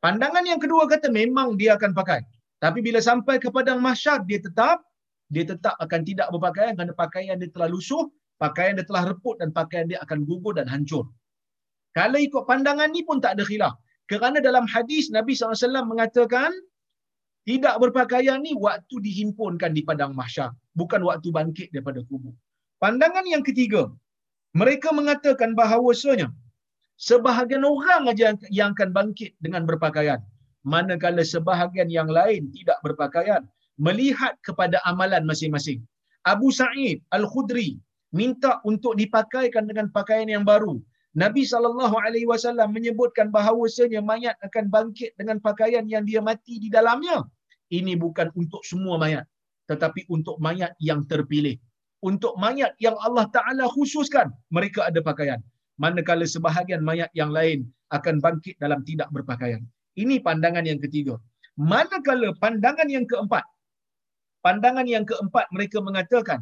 Pandangan yang kedua kata memang dia akan pakai. Tapi bila sampai ke padang mahsyar dia tetap dia tetap akan tidak berpakaian kerana pakaian dia telah lusuh, pakaian dia telah reput dan pakaian dia akan gugur dan hancur. Kalau ikut pandangan ni pun tak ada khilaf. Kerana dalam hadis Nabi SAW mengatakan tidak berpakaian ni waktu dihimpunkan di padang mahsyar, bukan waktu bangkit daripada kubur. Pandangan yang ketiga, mereka mengatakan bahawasanya sebahagian orang aja yang akan bangkit dengan berpakaian, manakala sebahagian yang lain tidak berpakaian, melihat kepada amalan masing-masing. Abu Sa'id Al-Khudri minta untuk dipakaikan dengan pakaian yang baru. Nabi sallallahu alaihi wasallam menyebutkan bahawasanya mayat akan bangkit dengan pakaian yang dia mati di dalamnya. Ini bukan untuk semua mayat tetapi untuk mayat yang terpilih. Untuk mayat yang Allah Taala khususkan mereka ada pakaian. Manakala sebahagian mayat yang lain akan bangkit dalam tidak berpakaian. Ini pandangan yang ketiga. Manakala pandangan yang keempat pandangan yang keempat mereka mengatakan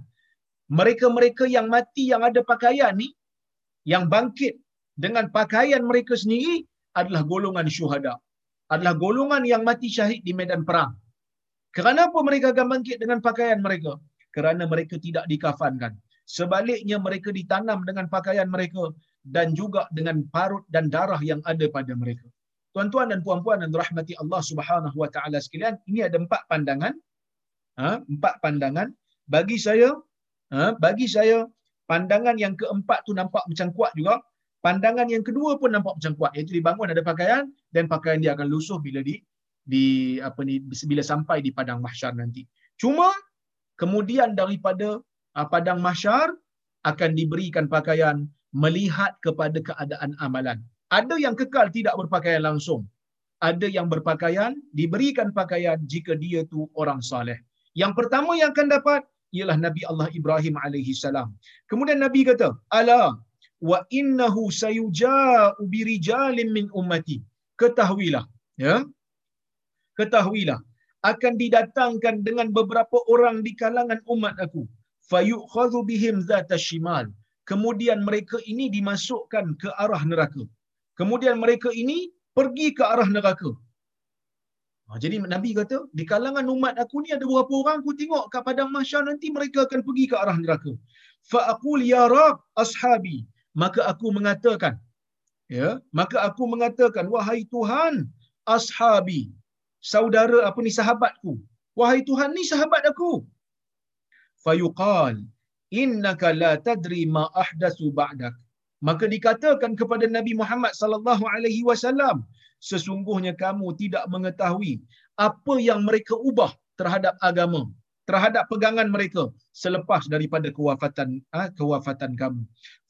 mereka-mereka yang mati yang ada pakaian ni yang bangkit dengan pakaian mereka sendiri adalah golongan syuhada adalah golongan yang mati syahid di medan perang Kenapa mereka akan bangkit dengan pakaian mereka? Kerana mereka tidak dikafankan. Sebaliknya mereka ditanam dengan pakaian mereka dan juga dengan parut dan darah yang ada pada mereka. Tuan-tuan dan puan-puan yang rahmati Allah Subhanahu wa taala sekalian, ini ada empat pandangan. Ha, empat pandangan bagi saya ha, bagi saya pandangan yang keempat tu nampak macam kuat juga. Pandangan yang kedua pun nampak macam kuat iaitu dibangun ada pakaian dan pakaian dia akan lusuh bila di di apa ni bila sampai di padang mahsyar nanti. Cuma kemudian daripada uh, padang mahsyar akan diberikan pakaian melihat kepada keadaan amalan. Ada yang kekal tidak berpakaian langsung. Ada yang berpakaian diberikan pakaian jika dia tu orang saleh. Yang pertama yang akan dapat ialah Nabi Allah Ibrahim alaihi salam. Kemudian Nabi kata, "Ala wa innahu sayuja'u birijalin min ummati." Ketahuilah, ya. Ketahuilah akan didatangkan dengan beberapa orang di kalangan umat aku. Fayukhadhu bihim zata shimal. Kemudian mereka ini dimasukkan ke arah neraka. Kemudian mereka ini pergi ke arah neraka ha, jadi nabi kata di kalangan umat aku ni ada beberapa orang aku tengok kat padang mahsyar nanti mereka akan pergi ke arah neraka. Fa aqul ya rab ashabi. Maka aku mengatakan ya maka aku mengatakan wahai tuhan ashabi saudara apa ni sahabatku wahai tuhan ni sahabat aku. Fayuqal innaka la tadri ma ahdatsu ba'dak. Maka dikatakan kepada Nabi Muhammad sallallahu alaihi wasallam sesungguhnya kamu tidak mengetahui apa yang mereka ubah terhadap agama terhadap pegangan mereka selepas daripada kewafatan ha, kewafatan kamu.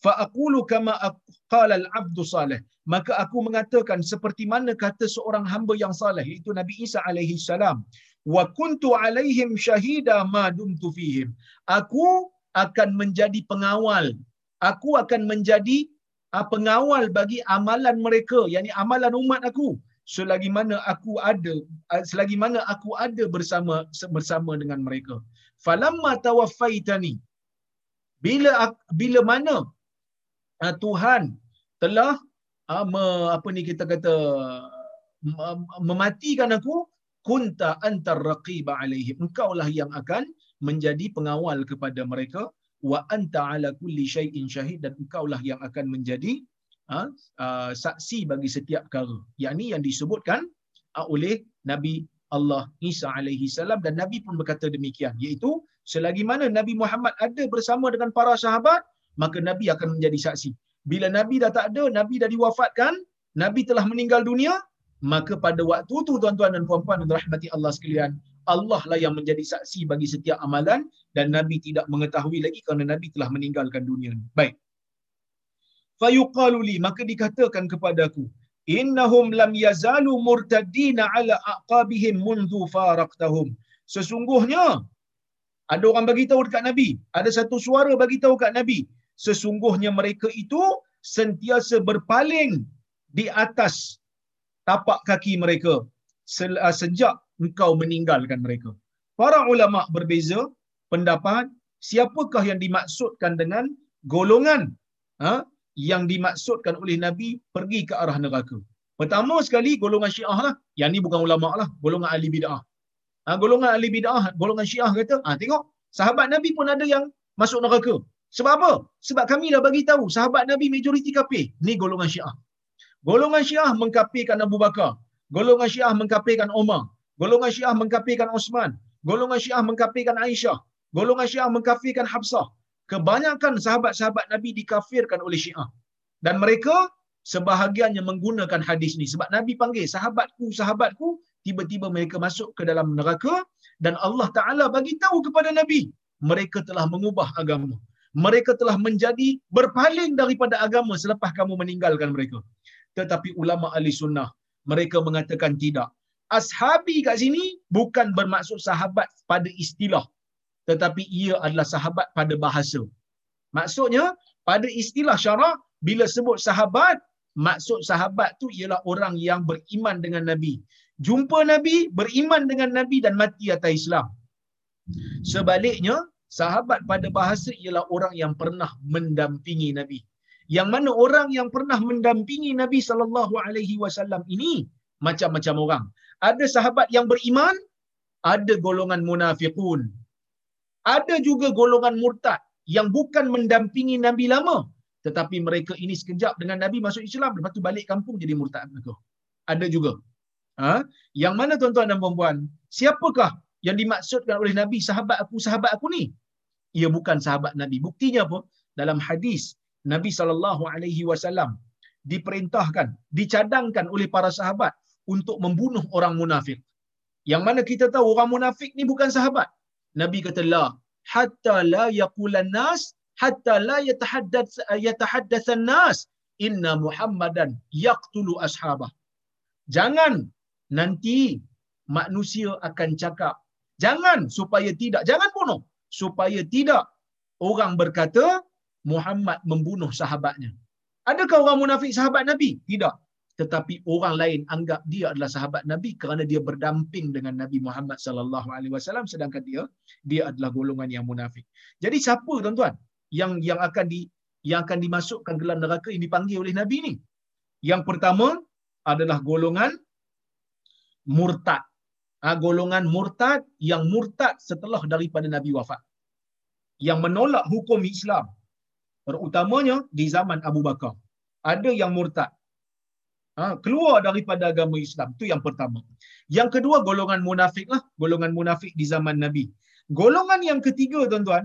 Fa aqulu kama qala al abdu salih. Maka aku mengatakan seperti mana kata seorang hamba yang saleh iaitu Nabi Isa alaihi salam. Wa kuntu alaihim syahida ma dumtu fihim. Aku akan menjadi pengawal. Aku akan menjadi pengawal bagi amalan mereka yakni amalan umat aku. Selagi mana aku ada uh, selagi mana aku ada bersama bersama dengan mereka. Falamma tawaffaitani. Bila bila mana uh, Tuhan telah apa ni kita kata mematikan aku kunta antar raqiba alaihim. Engkaulah yang akan menjadi pengawal kepada mereka wa anta ala kulli syai'in syahid dan engkaulah yang akan menjadi uh, uh, saksi bagi setiap perkara. Yakni yang disebutkan uh, oleh nabi Allah Isa alaihi salam dan nabi pun berkata demikian. Iaitu selagi mana nabi Muhammad ada bersama dengan para sahabat maka nabi akan menjadi saksi. Bila Nabi dah tak ada, Nabi dah diwafatkan, Nabi telah meninggal dunia, maka pada waktu tu tuan-tuan dan puan-puan dan rahmati Allah sekalian, Allah lah yang menjadi saksi bagi setiap amalan dan Nabi tidak mengetahui lagi kerana Nabi telah meninggalkan dunia. Baik. fayuqalu li maka dikatakan kepadaku innahum lam yazalu murtaddina ala aqabihim mundu faraqtahum sesungguhnya ada orang bagi tahu dekat nabi ada satu suara bagi tahu dekat nabi sesungguhnya mereka itu sentiasa berpaling di atas tapak kaki mereka uh, sejak engkau meninggalkan mereka para ulama berbeza pendapat siapakah yang dimaksudkan dengan golongan ha, yang dimaksudkan oleh Nabi pergi ke arah neraka. Pertama sekali golongan Syiah lah. Yang ni bukan ulama lah, golongan ahli bid'ah. Ha, golongan ahli bid'ah, golongan Syiah kata, ha, tengok sahabat Nabi pun ada yang masuk neraka. Sebab apa? Sebab kami dah bagi tahu sahabat Nabi majoriti kafir. Ni golongan Syiah. Golongan Syiah mengkafirkan Abu Bakar. Golongan Syiah mengkafirkan Umar. Golongan Syiah mengkafirkan Osman. Golongan Syiah mengkafirkan Aisyah. Golongan Syiah mengkafirkan Hafsah kebanyakan sahabat-sahabat Nabi dikafirkan oleh Syiah. Dan mereka sebahagiannya menggunakan hadis ni sebab Nabi panggil sahabatku sahabatku tiba-tiba mereka masuk ke dalam neraka dan Allah Taala bagi tahu kepada Nabi mereka telah mengubah agama mereka telah menjadi berpaling daripada agama selepas kamu meninggalkan mereka tetapi ulama ahli sunnah mereka mengatakan tidak ashabi kat sini bukan bermaksud sahabat pada istilah tetapi ia adalah sahabat pada bahasa. Maksudnya, pada istilah syarak, bila sebut sahabat, maksud sahabat tu ialah orang yang beriman dengan Nabi. Jumpa Nabi, beriman dengan Nabi dan mati atas Islam. Sebaliknya, sahabat pada bahasa ialah orang yang pernah mendampingi Nabi. Yang mana orang yang pernah mendampingi Nabi sallallahu alaihi wasallam ini macam-macam orang. Ada sahabat yang beriman, ada golongan munafiqun, ada juga golongan murtad yang bukan mendampingi Nabi lama. Tetapi mereka ini sekejap dengan Nabi masuk Islam. Lepas tu balik kampung jadi murtad mereka. Ada juga. Ha? Yang mana tuan-tuan dan perempuan? Siapakah yang dimaksudkan oleh Nabi sahabat aku, sahabat aku ni? Ia bukan sahabat Nabi. Buktinya apa? Dalam hadis Nabi SAW diperintahkan, dicadangkan oleh para sahabat untuk membunuh orang munafik. Yang mana kita tahu orang munafik ni bukan sahabat. Nabi kata la hatta la yaqulan nas hatta la yatahaddath yatahaddath nas inna muhammadan yaqtulu ashabah. Jangan nanti manusia akan cakap. Jangan supaya tidak jangan bunuh. Supaya tidak orang berkata Muhammad membunuh sahabatnya. Adakah orang munafik sahabat nabi? Tidak tetapi orang lain anggap dia adalah sahabat Nabi kerana dia berdamping dengan Nabi Muhammad sallallahu alaihi wasallam sedangkan dia dia adalah golongan yang munafik. Jadi siapa tuan-tuan yang yang akan di yang akan dimasukkan dalam neraka yang dipanggil oleh Nabi ni? Yang pertama adalah golongan murtad. Ha, golongan murtad yang murtad setelah daripada Nabi wafat. Yang menolak hukum Islam. Terutamanya di zaman Abu Bakar. Ada yang murtad ha, keluar daripada agama Islam. Itu yang pertama. Yang kedua, golongan munafik lah. Golongan munafik di zaman Nabi. Golongan yang ketiga, tuan-tuan,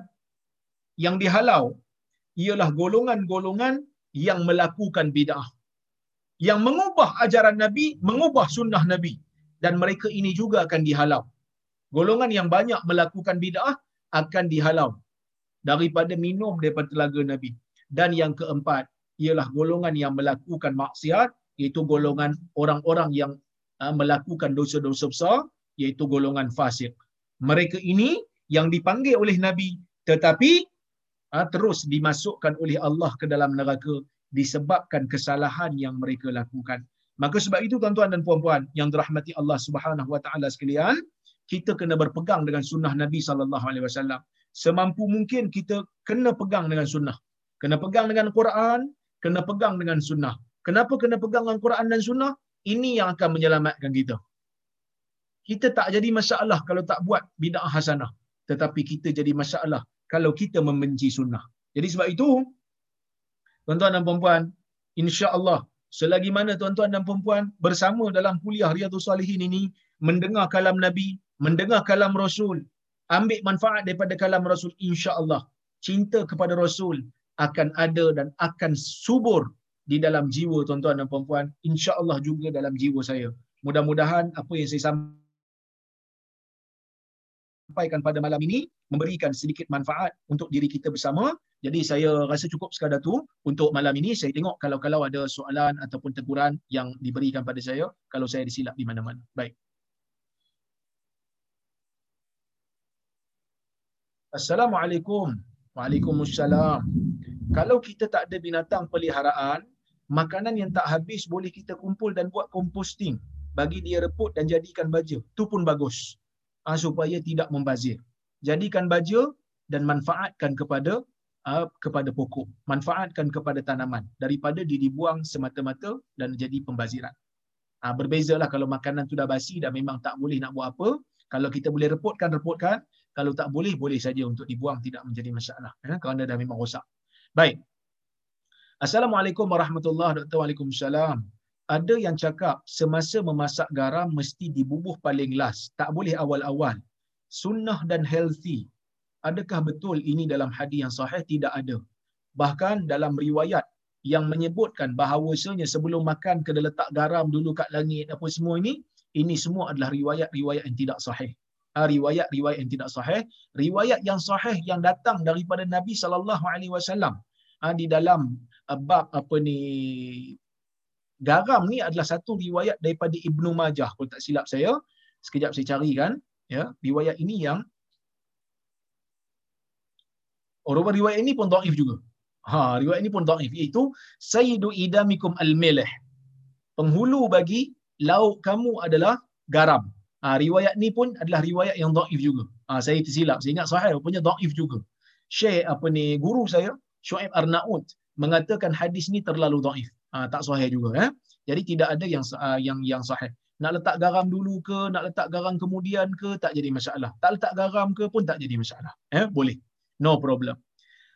yang dihalau, ialah golongan-golongan yang melakukan bid'ah. Yang mengubah ajaran Nabi, mengubah sunnah Nabi. Dan mereka ini juga akan dihalau. Golongan yang banyak melakukan bid'ah akan dihalau daripada minum daripada telaga Nabi. Dan yang keempat, ialah golongan yang melakukan maksiat iaitu golongan orang-orang yang uh, melakukan dosa-dosa besar iaitu golongan fasik. Mereka ini yang dipanggil oleh Nabi tetapi uh, terus dimasukkan oleh Allah ke dalam neraka disebabkan kesalahan yang mereka lakukan. Maka sebab itu tuan-tuan dan puan-puan yang dirahmati Allah Subhanahu wa taala sekalian, kita kena berpegang dengan sunnah Nabi sallallahu alaihi wasallam. Semampu mungkin kita kena pegang dengan sunnah. Kena pegang dengan Quran, kena pegang dengan sunnah. Kenapa kena pegang dengan Quran dan Sunnah? Ini yang akan menyelamatkan kita. Kita tak jadi masalah kalau tak buat bid'ah hasanah. Tetapi kita jadi masalah kalau kita membenci sunnah. Jadi sebab itu, tuan-tuan dan puan-puan, insya-Allah selagi mana tuan-tuan dan puan-puan bersama dalam kuliah Riyadhus Salihin ini mendengar kalam Nabi, mendengar kalam Rasul, ambil manfaat daripada kalam Rasul insya-Allah. Cinta kepada Rasul akan ada dan akan subur di dalam jiwa tuan-tuan dan puan-puan, insya-Allah juga dalam jiwa saya. Mudah-mudahan apa yang saya sampaikan pada malam ini memberikan sedikit manfaat untuk diri kita bersama Jadi saya rasa cukup sekadar tu untuk malam ini. Saya tengok kalau-kalau ada soalan ataupun teguran yang diberikan pada saya kalau saya disilap di mana-mana. Baik. Assalamualaikum. Waalaikumsalam. Kalau kita tak ada binatang peliharaan, makanan yang tak habis boleh kita kumpul dan buat composting. Bagi dia reput dan jadikan baja. Tu pun bagus. Ha, supaya tidak membazir. Jadikan baja dan manfaatkan kepada uh, kepada pokok. Manfaatkan kepada tanaman. Daripada dia dibuang semata-mata dan jadi pembaziran. Ha, berbezalah kalau makanan tu dah basi dan memang tak boleh nak buat apa. Kalau kita boleh reputkan, reputkan. Kalau tak boleh, boleh saja untuk dibuang. Tidak menjadi masalah. Ya, kerana dah memang rosak. Baik. Assalamualaikum warahmatullahi wabarakatuh. Waalaikumsalam. Ada yang cakap semasa memasak garam mesti dibubuh paling last. Tak boleh awal-awal. Sunnah dan healthy. Adakah betul ini dalam hadis yang sahih? Tidak ada. Bahkan dalam riwayat yang menyebutkan bahawasanya sebelum makan kena letak garam dulu kat langit apa semua ini, ini semua adalah riwayat-riwayat yang tidak sahih. Riwayat-riwayat yang tidak sahih, riwayat yang sahih yang datang daripada Nabi sallallahu alaihi wasallam ha, di dalam uh, bab apa ni garam ni adalah satu riwayat daripada Ibnu Majah kalau tak silap saya. Sekejap saya cari kan, ya. Riwayat ini yang Oh, riwayat ini pun dhaif juga. Ha, riwayat ini pun dhaif iaitu sayyidu idamikum al-milh. Penghulu bagi lauk kamu adalah garam. Ha, riwayat ni pun adalah riwayat yang dhaif juga. Ha, saya tersilap. Saya ingat sahih rupanya dhaif juga. Syekh apa ni guru saya, Shu'aib Arnaud mengatakan hadis ni terlalu dhaif. Ha, tak sahih juga eh. Jadi tidak ada yang uh, yang yang sahih. Nak letak garam dulu ke, nak letak garam kemudian ke, tak jadi masalah. Tak letak garam ke pun tak jadi masalah. Eh, boleh. No problem.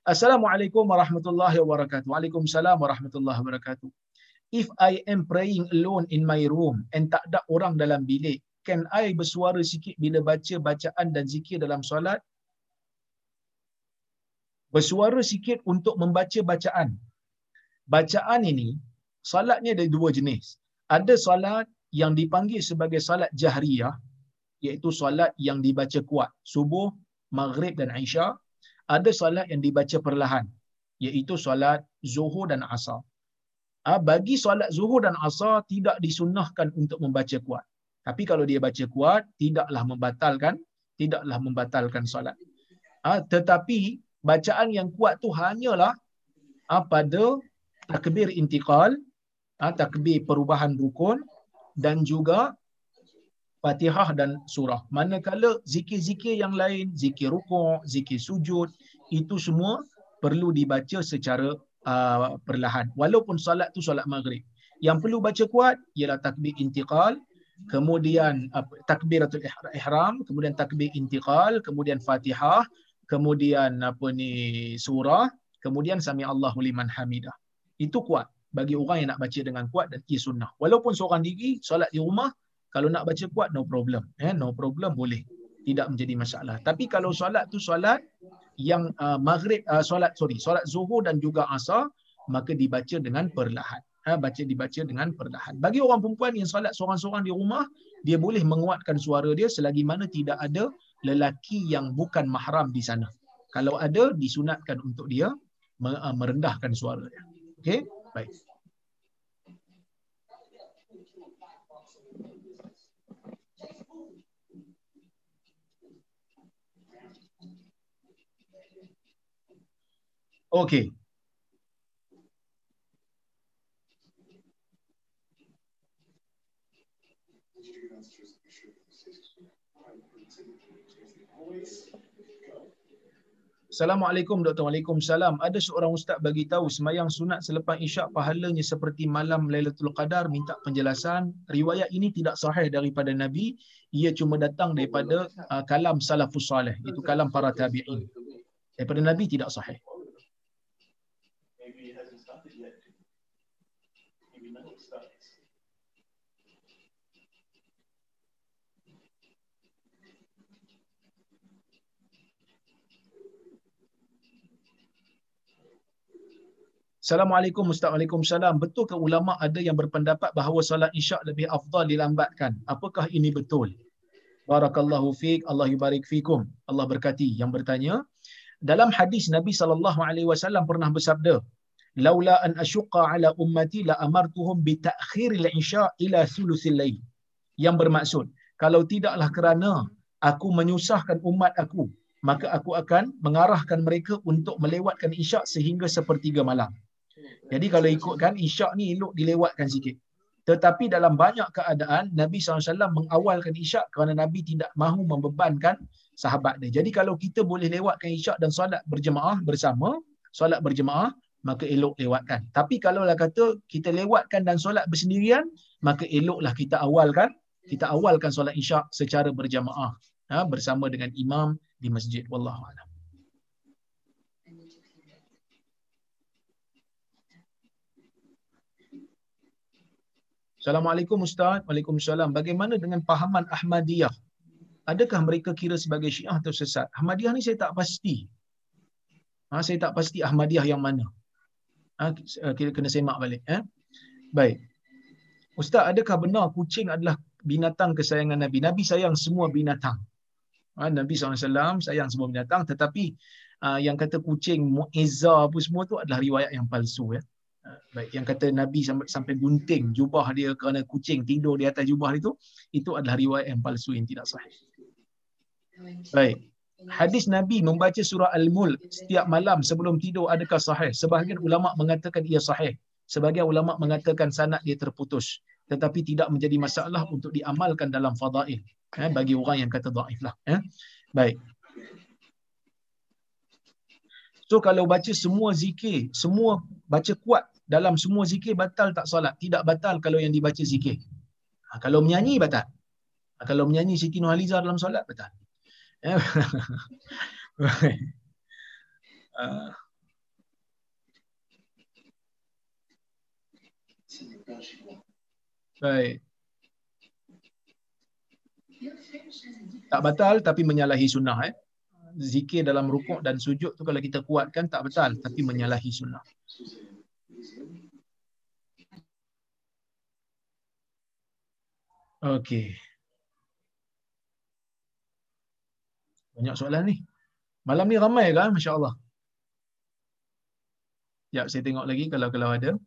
Assalamualaikum warahmatullahi wabarakatuh. Waalaikumsalam warahmatullahi wabarakatuh. If I am praying alone in my room and tak ada orang dalam bilik, can I bersuara sikit bila baca bacaan dan zikir dalam solat? Bersuara sikit untuk membaca bacaan. Bacaan ini, solat ni ada dua jenis. Ada solat yang dipanggil sebagai solat jahriyah, iaitu solat yang dibaca kuat. Subuh, maghrib dan isyak ada solat yang dibaca perlahan iaitu solat zuhur dan asar. Ha, bagi solat zuhur dan asar tidak disunnahkan untuk membaca kuat. Tapi kalau dia baca kuat tidaklah membatalkan tidaklah membatalkan solat. Ha, tetapi bacaan yang kuat tu hanyalah ha, pada takbir intiqal, ha, takbir perubahan rukun dan juga Fatihah dan surah. Manakala zikir-zikir yang lain, zikir rukuk, zikir sujud, itu semua perlu dibaca secara uh, perlahan. Walaupun solat tu solat maghrib. Yang perlu baca kuat ialah takbir intiqal, kemudian uh, takbiratul ihram, kemudian takbir intiqal, kemudian Fatihah, kemudian apa ni surah, kemudian sami Allahu liman hamidah. Itu kuat bagi orang yang nak baca dengan kuat dan ia sunnah. Walaupun seorang diri solat di rumah kalau nak baca kuat, no problem. Eh, no problem, boleh. Tidak menjadi masalah. Tapi kalau solat tu solat yang uh, maghrib, uh, solat, sorry, solat zuhur dan juga asar, maka dibaca dengan perlahan. Ha, baca dibaca dengan perlahan. Bagi orang perempuan yang solat seorang-seorang di rumah, dia boleh menguatkan suara dia selagi mana tidak ada lelaki yang bukan mahram di sana. Kalau ada, disunatkan untuk dia uh, merendahkan suara dia. Okey? Baik. Okey. Assalamualaikum Dr. Waalaikumsalam. Ada seorang ustaz bagi tahu semayang sunat selepas isyak pahalanya seperti malam Lailatul Qadar minta penjelasan. Riwayat ini tidak sahih daripada Nabi. Ia cuma datang daripada uh, kalam salafus salih. Itu kalam para tabi'in. Daripada Nabi tidak sahih. Assalamualaikum Ustaz Waalaikumsalam. Betul ke ulama ada yang berpendapat bahawa solat isyak lebih afdal dilambatkan? Apakah ini betul? Barakallahu fiik, Allah yubarik fiikum. Allah berkati yang bertanya. dalam hadis Nabi sallallahu alaihi wasallam pernah bersabda, "Laula an asyqa ala ummati la amartuhum bi ta'khiril isya ila thuluthil lail." Yang bermaksud, kalau tidaklah kerana aku menyusahkan umat aku, maka aku akan mengarahkan mereka untuk melewatkan isyak sehingga sepertiga malam. Jadi kalau ikutkan isyak ni elok dilewatkan sikit. Tetapi dalam banyak keadaan Nabi SAW mengawalkan isyak kerana Nabi tidak mahu membebankan sahabat dia. Jadi kalau kita boleh lewatkan isyak dan solat berjemaah bersama, solat berjemaah, maka elok lewatkan. Tapi kalau lah kata kita lewatkan dan solat bersendirian, maka eloklah kita awalkan, kita awalkan solat isyak secara berjemaah ha, bersama dengan imam di masjid. Wallahu a'lam. Assalamualaikum Ustaz. Waalaikumsalam. Bagaimana dengan pahaman Ahmadiyah? Adakah mereka kira sebagai Syiah atau sesat? Ahmadiyah ni saya tak pasti. Ha, saya tak pasti Ahmadiyah yang mana. Ha, kita kena semak balik. Eh? Baik. Ustaz, adakah benar kucing adalah binatang kesayangan Nabi? Nabi sayang semua binatang. Ha, Nabi SAW sayang semua binatang. Tetapi uh, yang kata kucing, mu'izzah apa semua tu adalah riwayat yang palsu. Ya? Baik yang kata Nabi sampai, sampai gunting jubah dia kerana kucing tidur di atas jubah itu itu adalah riwayat yang palsu yang tidak sahih. Baik. Hadis Nabi membaca surah Al-Mulk setiap malam sebelum tidur adakah sahih? Sebahagian ulama mengatakan ia sahih. Sebahagian ulama mengatakan sanad dia terputus tetapi tidak menjadi masalah untuk diamalkan dalam fadail eh, bagi orang yang kata dhaif lah eh. Baik. So kalau baca semua zikir, semua baca kuat dalam semua zikir batal tak solat? Tidak batal kalau yang dibaca zikir. Ha, kalau menyanyi batal. Ha, kalau menyanyi Siti Nurhaliza dalam solat batal. Eh? uh. Baik. Tak batal tapi menyalahi sunnah eh. Zikir dalam rukuk dan sujud tu kalau kita kuatkan tak batal tapi menyalahi sunnah. Okey. Banyak soalan ni. Malam ni ramai kan? Masya Allah. Ya, saya tengok lagi kalau kalau ada.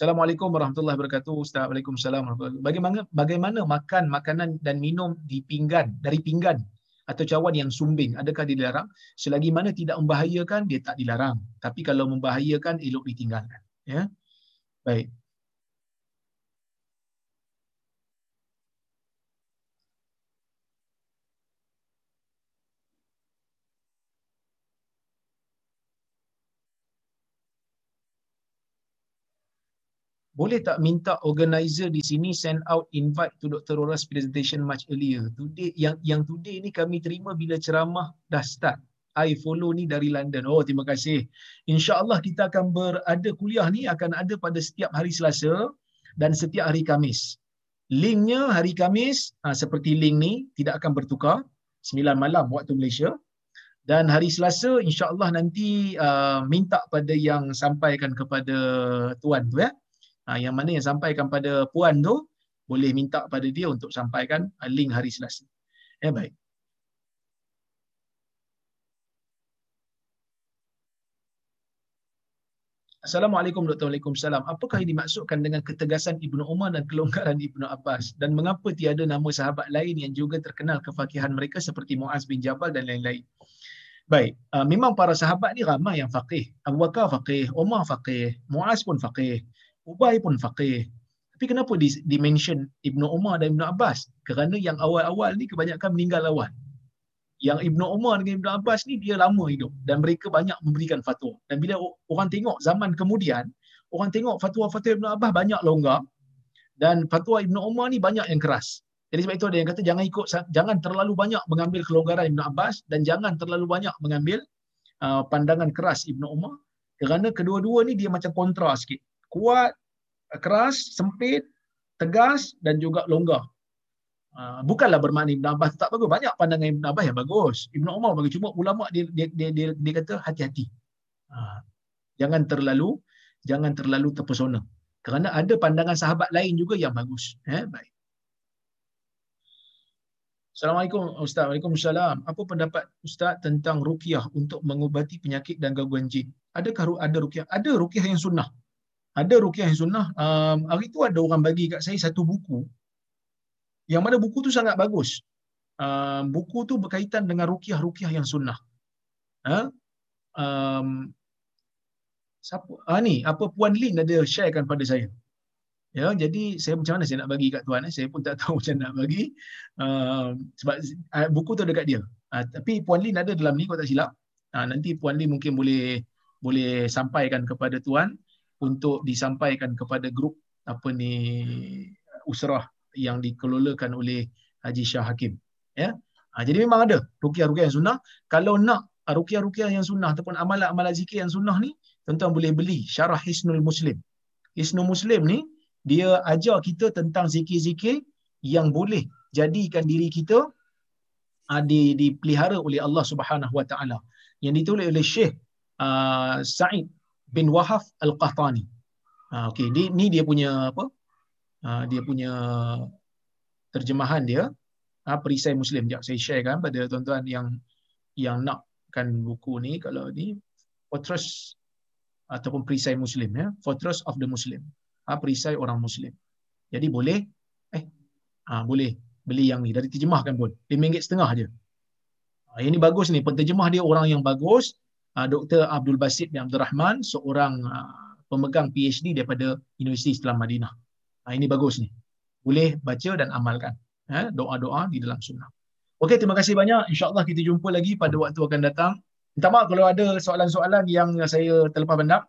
Assalamualaikum warahmatullahi wabarakatuh. Ustaz, Waalaikumsalam Bagaimana bagaimana makan makanan dan minum di pinggan dari pinggan atau cawan yang sumbing adakah dilarang? Selagi mana tidak membahayakan dia tak dilarang. Tapi kalau membahayakan elok ditinggalkan. Ya. Baik. Boleh tak minta organizer di sini send out invite to Dr. Rora's presentation much earlier. Today yang yang today ni kami terima bila ceramah dah start. I follow ni dari London. Oh, terima kasih. Insya-Allah kita akan berada kuliah ni akan ada pada setiap hari Selasa dan setiap hari Kamis. Linknya hari Kamis ha, seperti link ni tidak akan bertukar 9 malam waktu Malaysia. Dan hari Selasa insya-Allah nanti uh, minta pada yang sampaikan kepada tuan tu ya. Ha, yang mana yang sampaikan pada puan tu boleh minta pada dia untuk sampaikan ha, link hari Selasa. Ya baik. Assalamualaikum warahmatullahi wabarakatuh. Apakah yang dimaksudkan dengan ketegasan Ibnu Umar dan kelonggaran Ibnu Abbas dan mengapa tiada nama sahabat lain yang juga terkenal kefakihan mereka seperti Muaz bin Jabal dan lain-lain? Baik, uh, memang para sahabat ni ramai yang faqih. Abu Bakar faqih, Umar faqih, Muaz pun faqih. Ubay pun faqih. Tapi kenapa di, di mention Ibnu Umar dan Ibnu Abbas? Kerana yang awal-awal ni kebanyakan meninggal awal. Yang Ibnu Umar dengan Ibnu Abbas ni dia lama hidup dan mereka banyak memberikan fatwa. Dan bila orang tengok zaman kemudian, orang tengok fatwa-fatwa Ibnu Abbas banyak longgar dan fatwa Ibnu Umar ni banyak yang keras. Jadi sebab itu ada yang kata jangan ikut jangan terlalu banyak mengambil kelonggaran Ibn Abbas dan jangan terlalu banyak mengambil uh, pandangan keras Ibn Umar kerana kedua-dua ni dia macam kontra sikit. Kuat, keras, sempit, tegas dan juga longgar. Uh, bukanlah bermakna Ibn Abbas tak bagus. Banyak pandangan Ibn Abbas yang bagus. Ibn Umar bagus. Cuma ulama dia dia dia, dia, dia kata hati-hati. Uh, jangan terlalu jangan terlalu terpesona. Kerana ada pandangan sahabat lain juga yang bagus. Eh, baik. Assalamualaikum Ustaz. Waalaikumsalam. Apa pendapat Ustaz tentang ruqyah untuk mengubati penyakit dan gangguan jin? Adakah ada ruqyah? Ada ruqyah yang sunnah. Ada ruqyah yang sunnah. Um, hari tu ada orang bagi kat saya satu buku. Yang mana buku tu sangat bagus. Um, buku tu berkaitan dengan ruqyah-ruqyah yang sunnah. Ha? Um, siapa? Ah, ni, apa Puan Lin ada sharekan pada saya. Ya, jadi saya macam mana saya nak bagi kat tuan eh? Saya pun tak tahu macam nak bagi. Uh, sebab uh, buku tu dekat dia. Uh, tapi Puan Lin ada dalam ni kalau tak silap. Uh, nanti Puan Lin mungkin boleh boleh sampaikan kepada tuan untuk disampaikan kepada grup apa ni usrah yang dikelolakan oleh Haji Shah Hakim. Ya. Uh, jadi memang ada rukiah-rukiah yang sunnah. Kalau nak rukiah-rukiah yang sunnah ataupun amalan-amalan zikir yang sunnah ni, tuan-tuan boleh beli Syarah Hisnul Muslim. Hisnul Muslim ni dia ajar kita tentang zikir-zikir yang boleh jadikan diri kita uh, di, dipelihara oleh Allah Subhanahu Wa Taala yang ditulis oleh Syekh uh, Sa'id bin Wahaf Al-Qahtani. Uh, okey, ni, ni dia punya apa? Uh, dia punya terjemahan dia uh, perisai Muslim. Jap saya sharekan pada tuan-tuan yang yang nakkan buku ni kalau ni Fortress ataupun perisai Muslim ya, Fortress of the Muslim ha, perisai orang muslim. Jadi boleh eh ha, boleh beli yang ni dari terjemahkan pun. RM5 setengah je. Ha, ini bagus ni, penterjemah dia orang yang bagus, ha, Dr. Abdul Basit bin Abdul Rahman, seorang ha, pemegang PhD daripada Universiti Islam Madinah. Ha, ini bagus ni. Boleh baca dan amalkan. Ha, doa-doa di dalam sunnah. Okey, terima kasih banyak. InsyaAllah kita jumpa lagi pada waktu akan datang. Minta maaf kalau ada soalan-soalan yang saya terlepas pandang.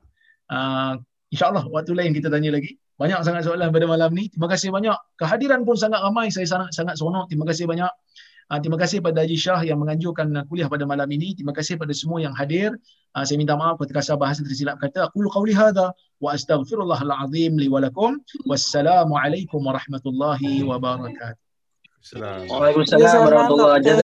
Uh, InsyaAllah waktu lain kita tanya lagi. Banyak sangat soalan pada malam ni. Terima kasih banyak. Kehadiran pun sangat ramai. Saya sangat sangat seronok. Terima kasih banyak. Uh, terima kasih pada Haji Shah yang menganjurkan kuliah pada malam ini. Terima kasih pada semua yang hadir. Uh, saya minta maaf ketika kasar bahasa tersilap kata. Aku qawli hadha wa astaghfirullahalazim li walakum. Wassalamualaikum warahmatullahi wabarakatuh.
Waalaikumsalam warahmatullahi wabarakatuh.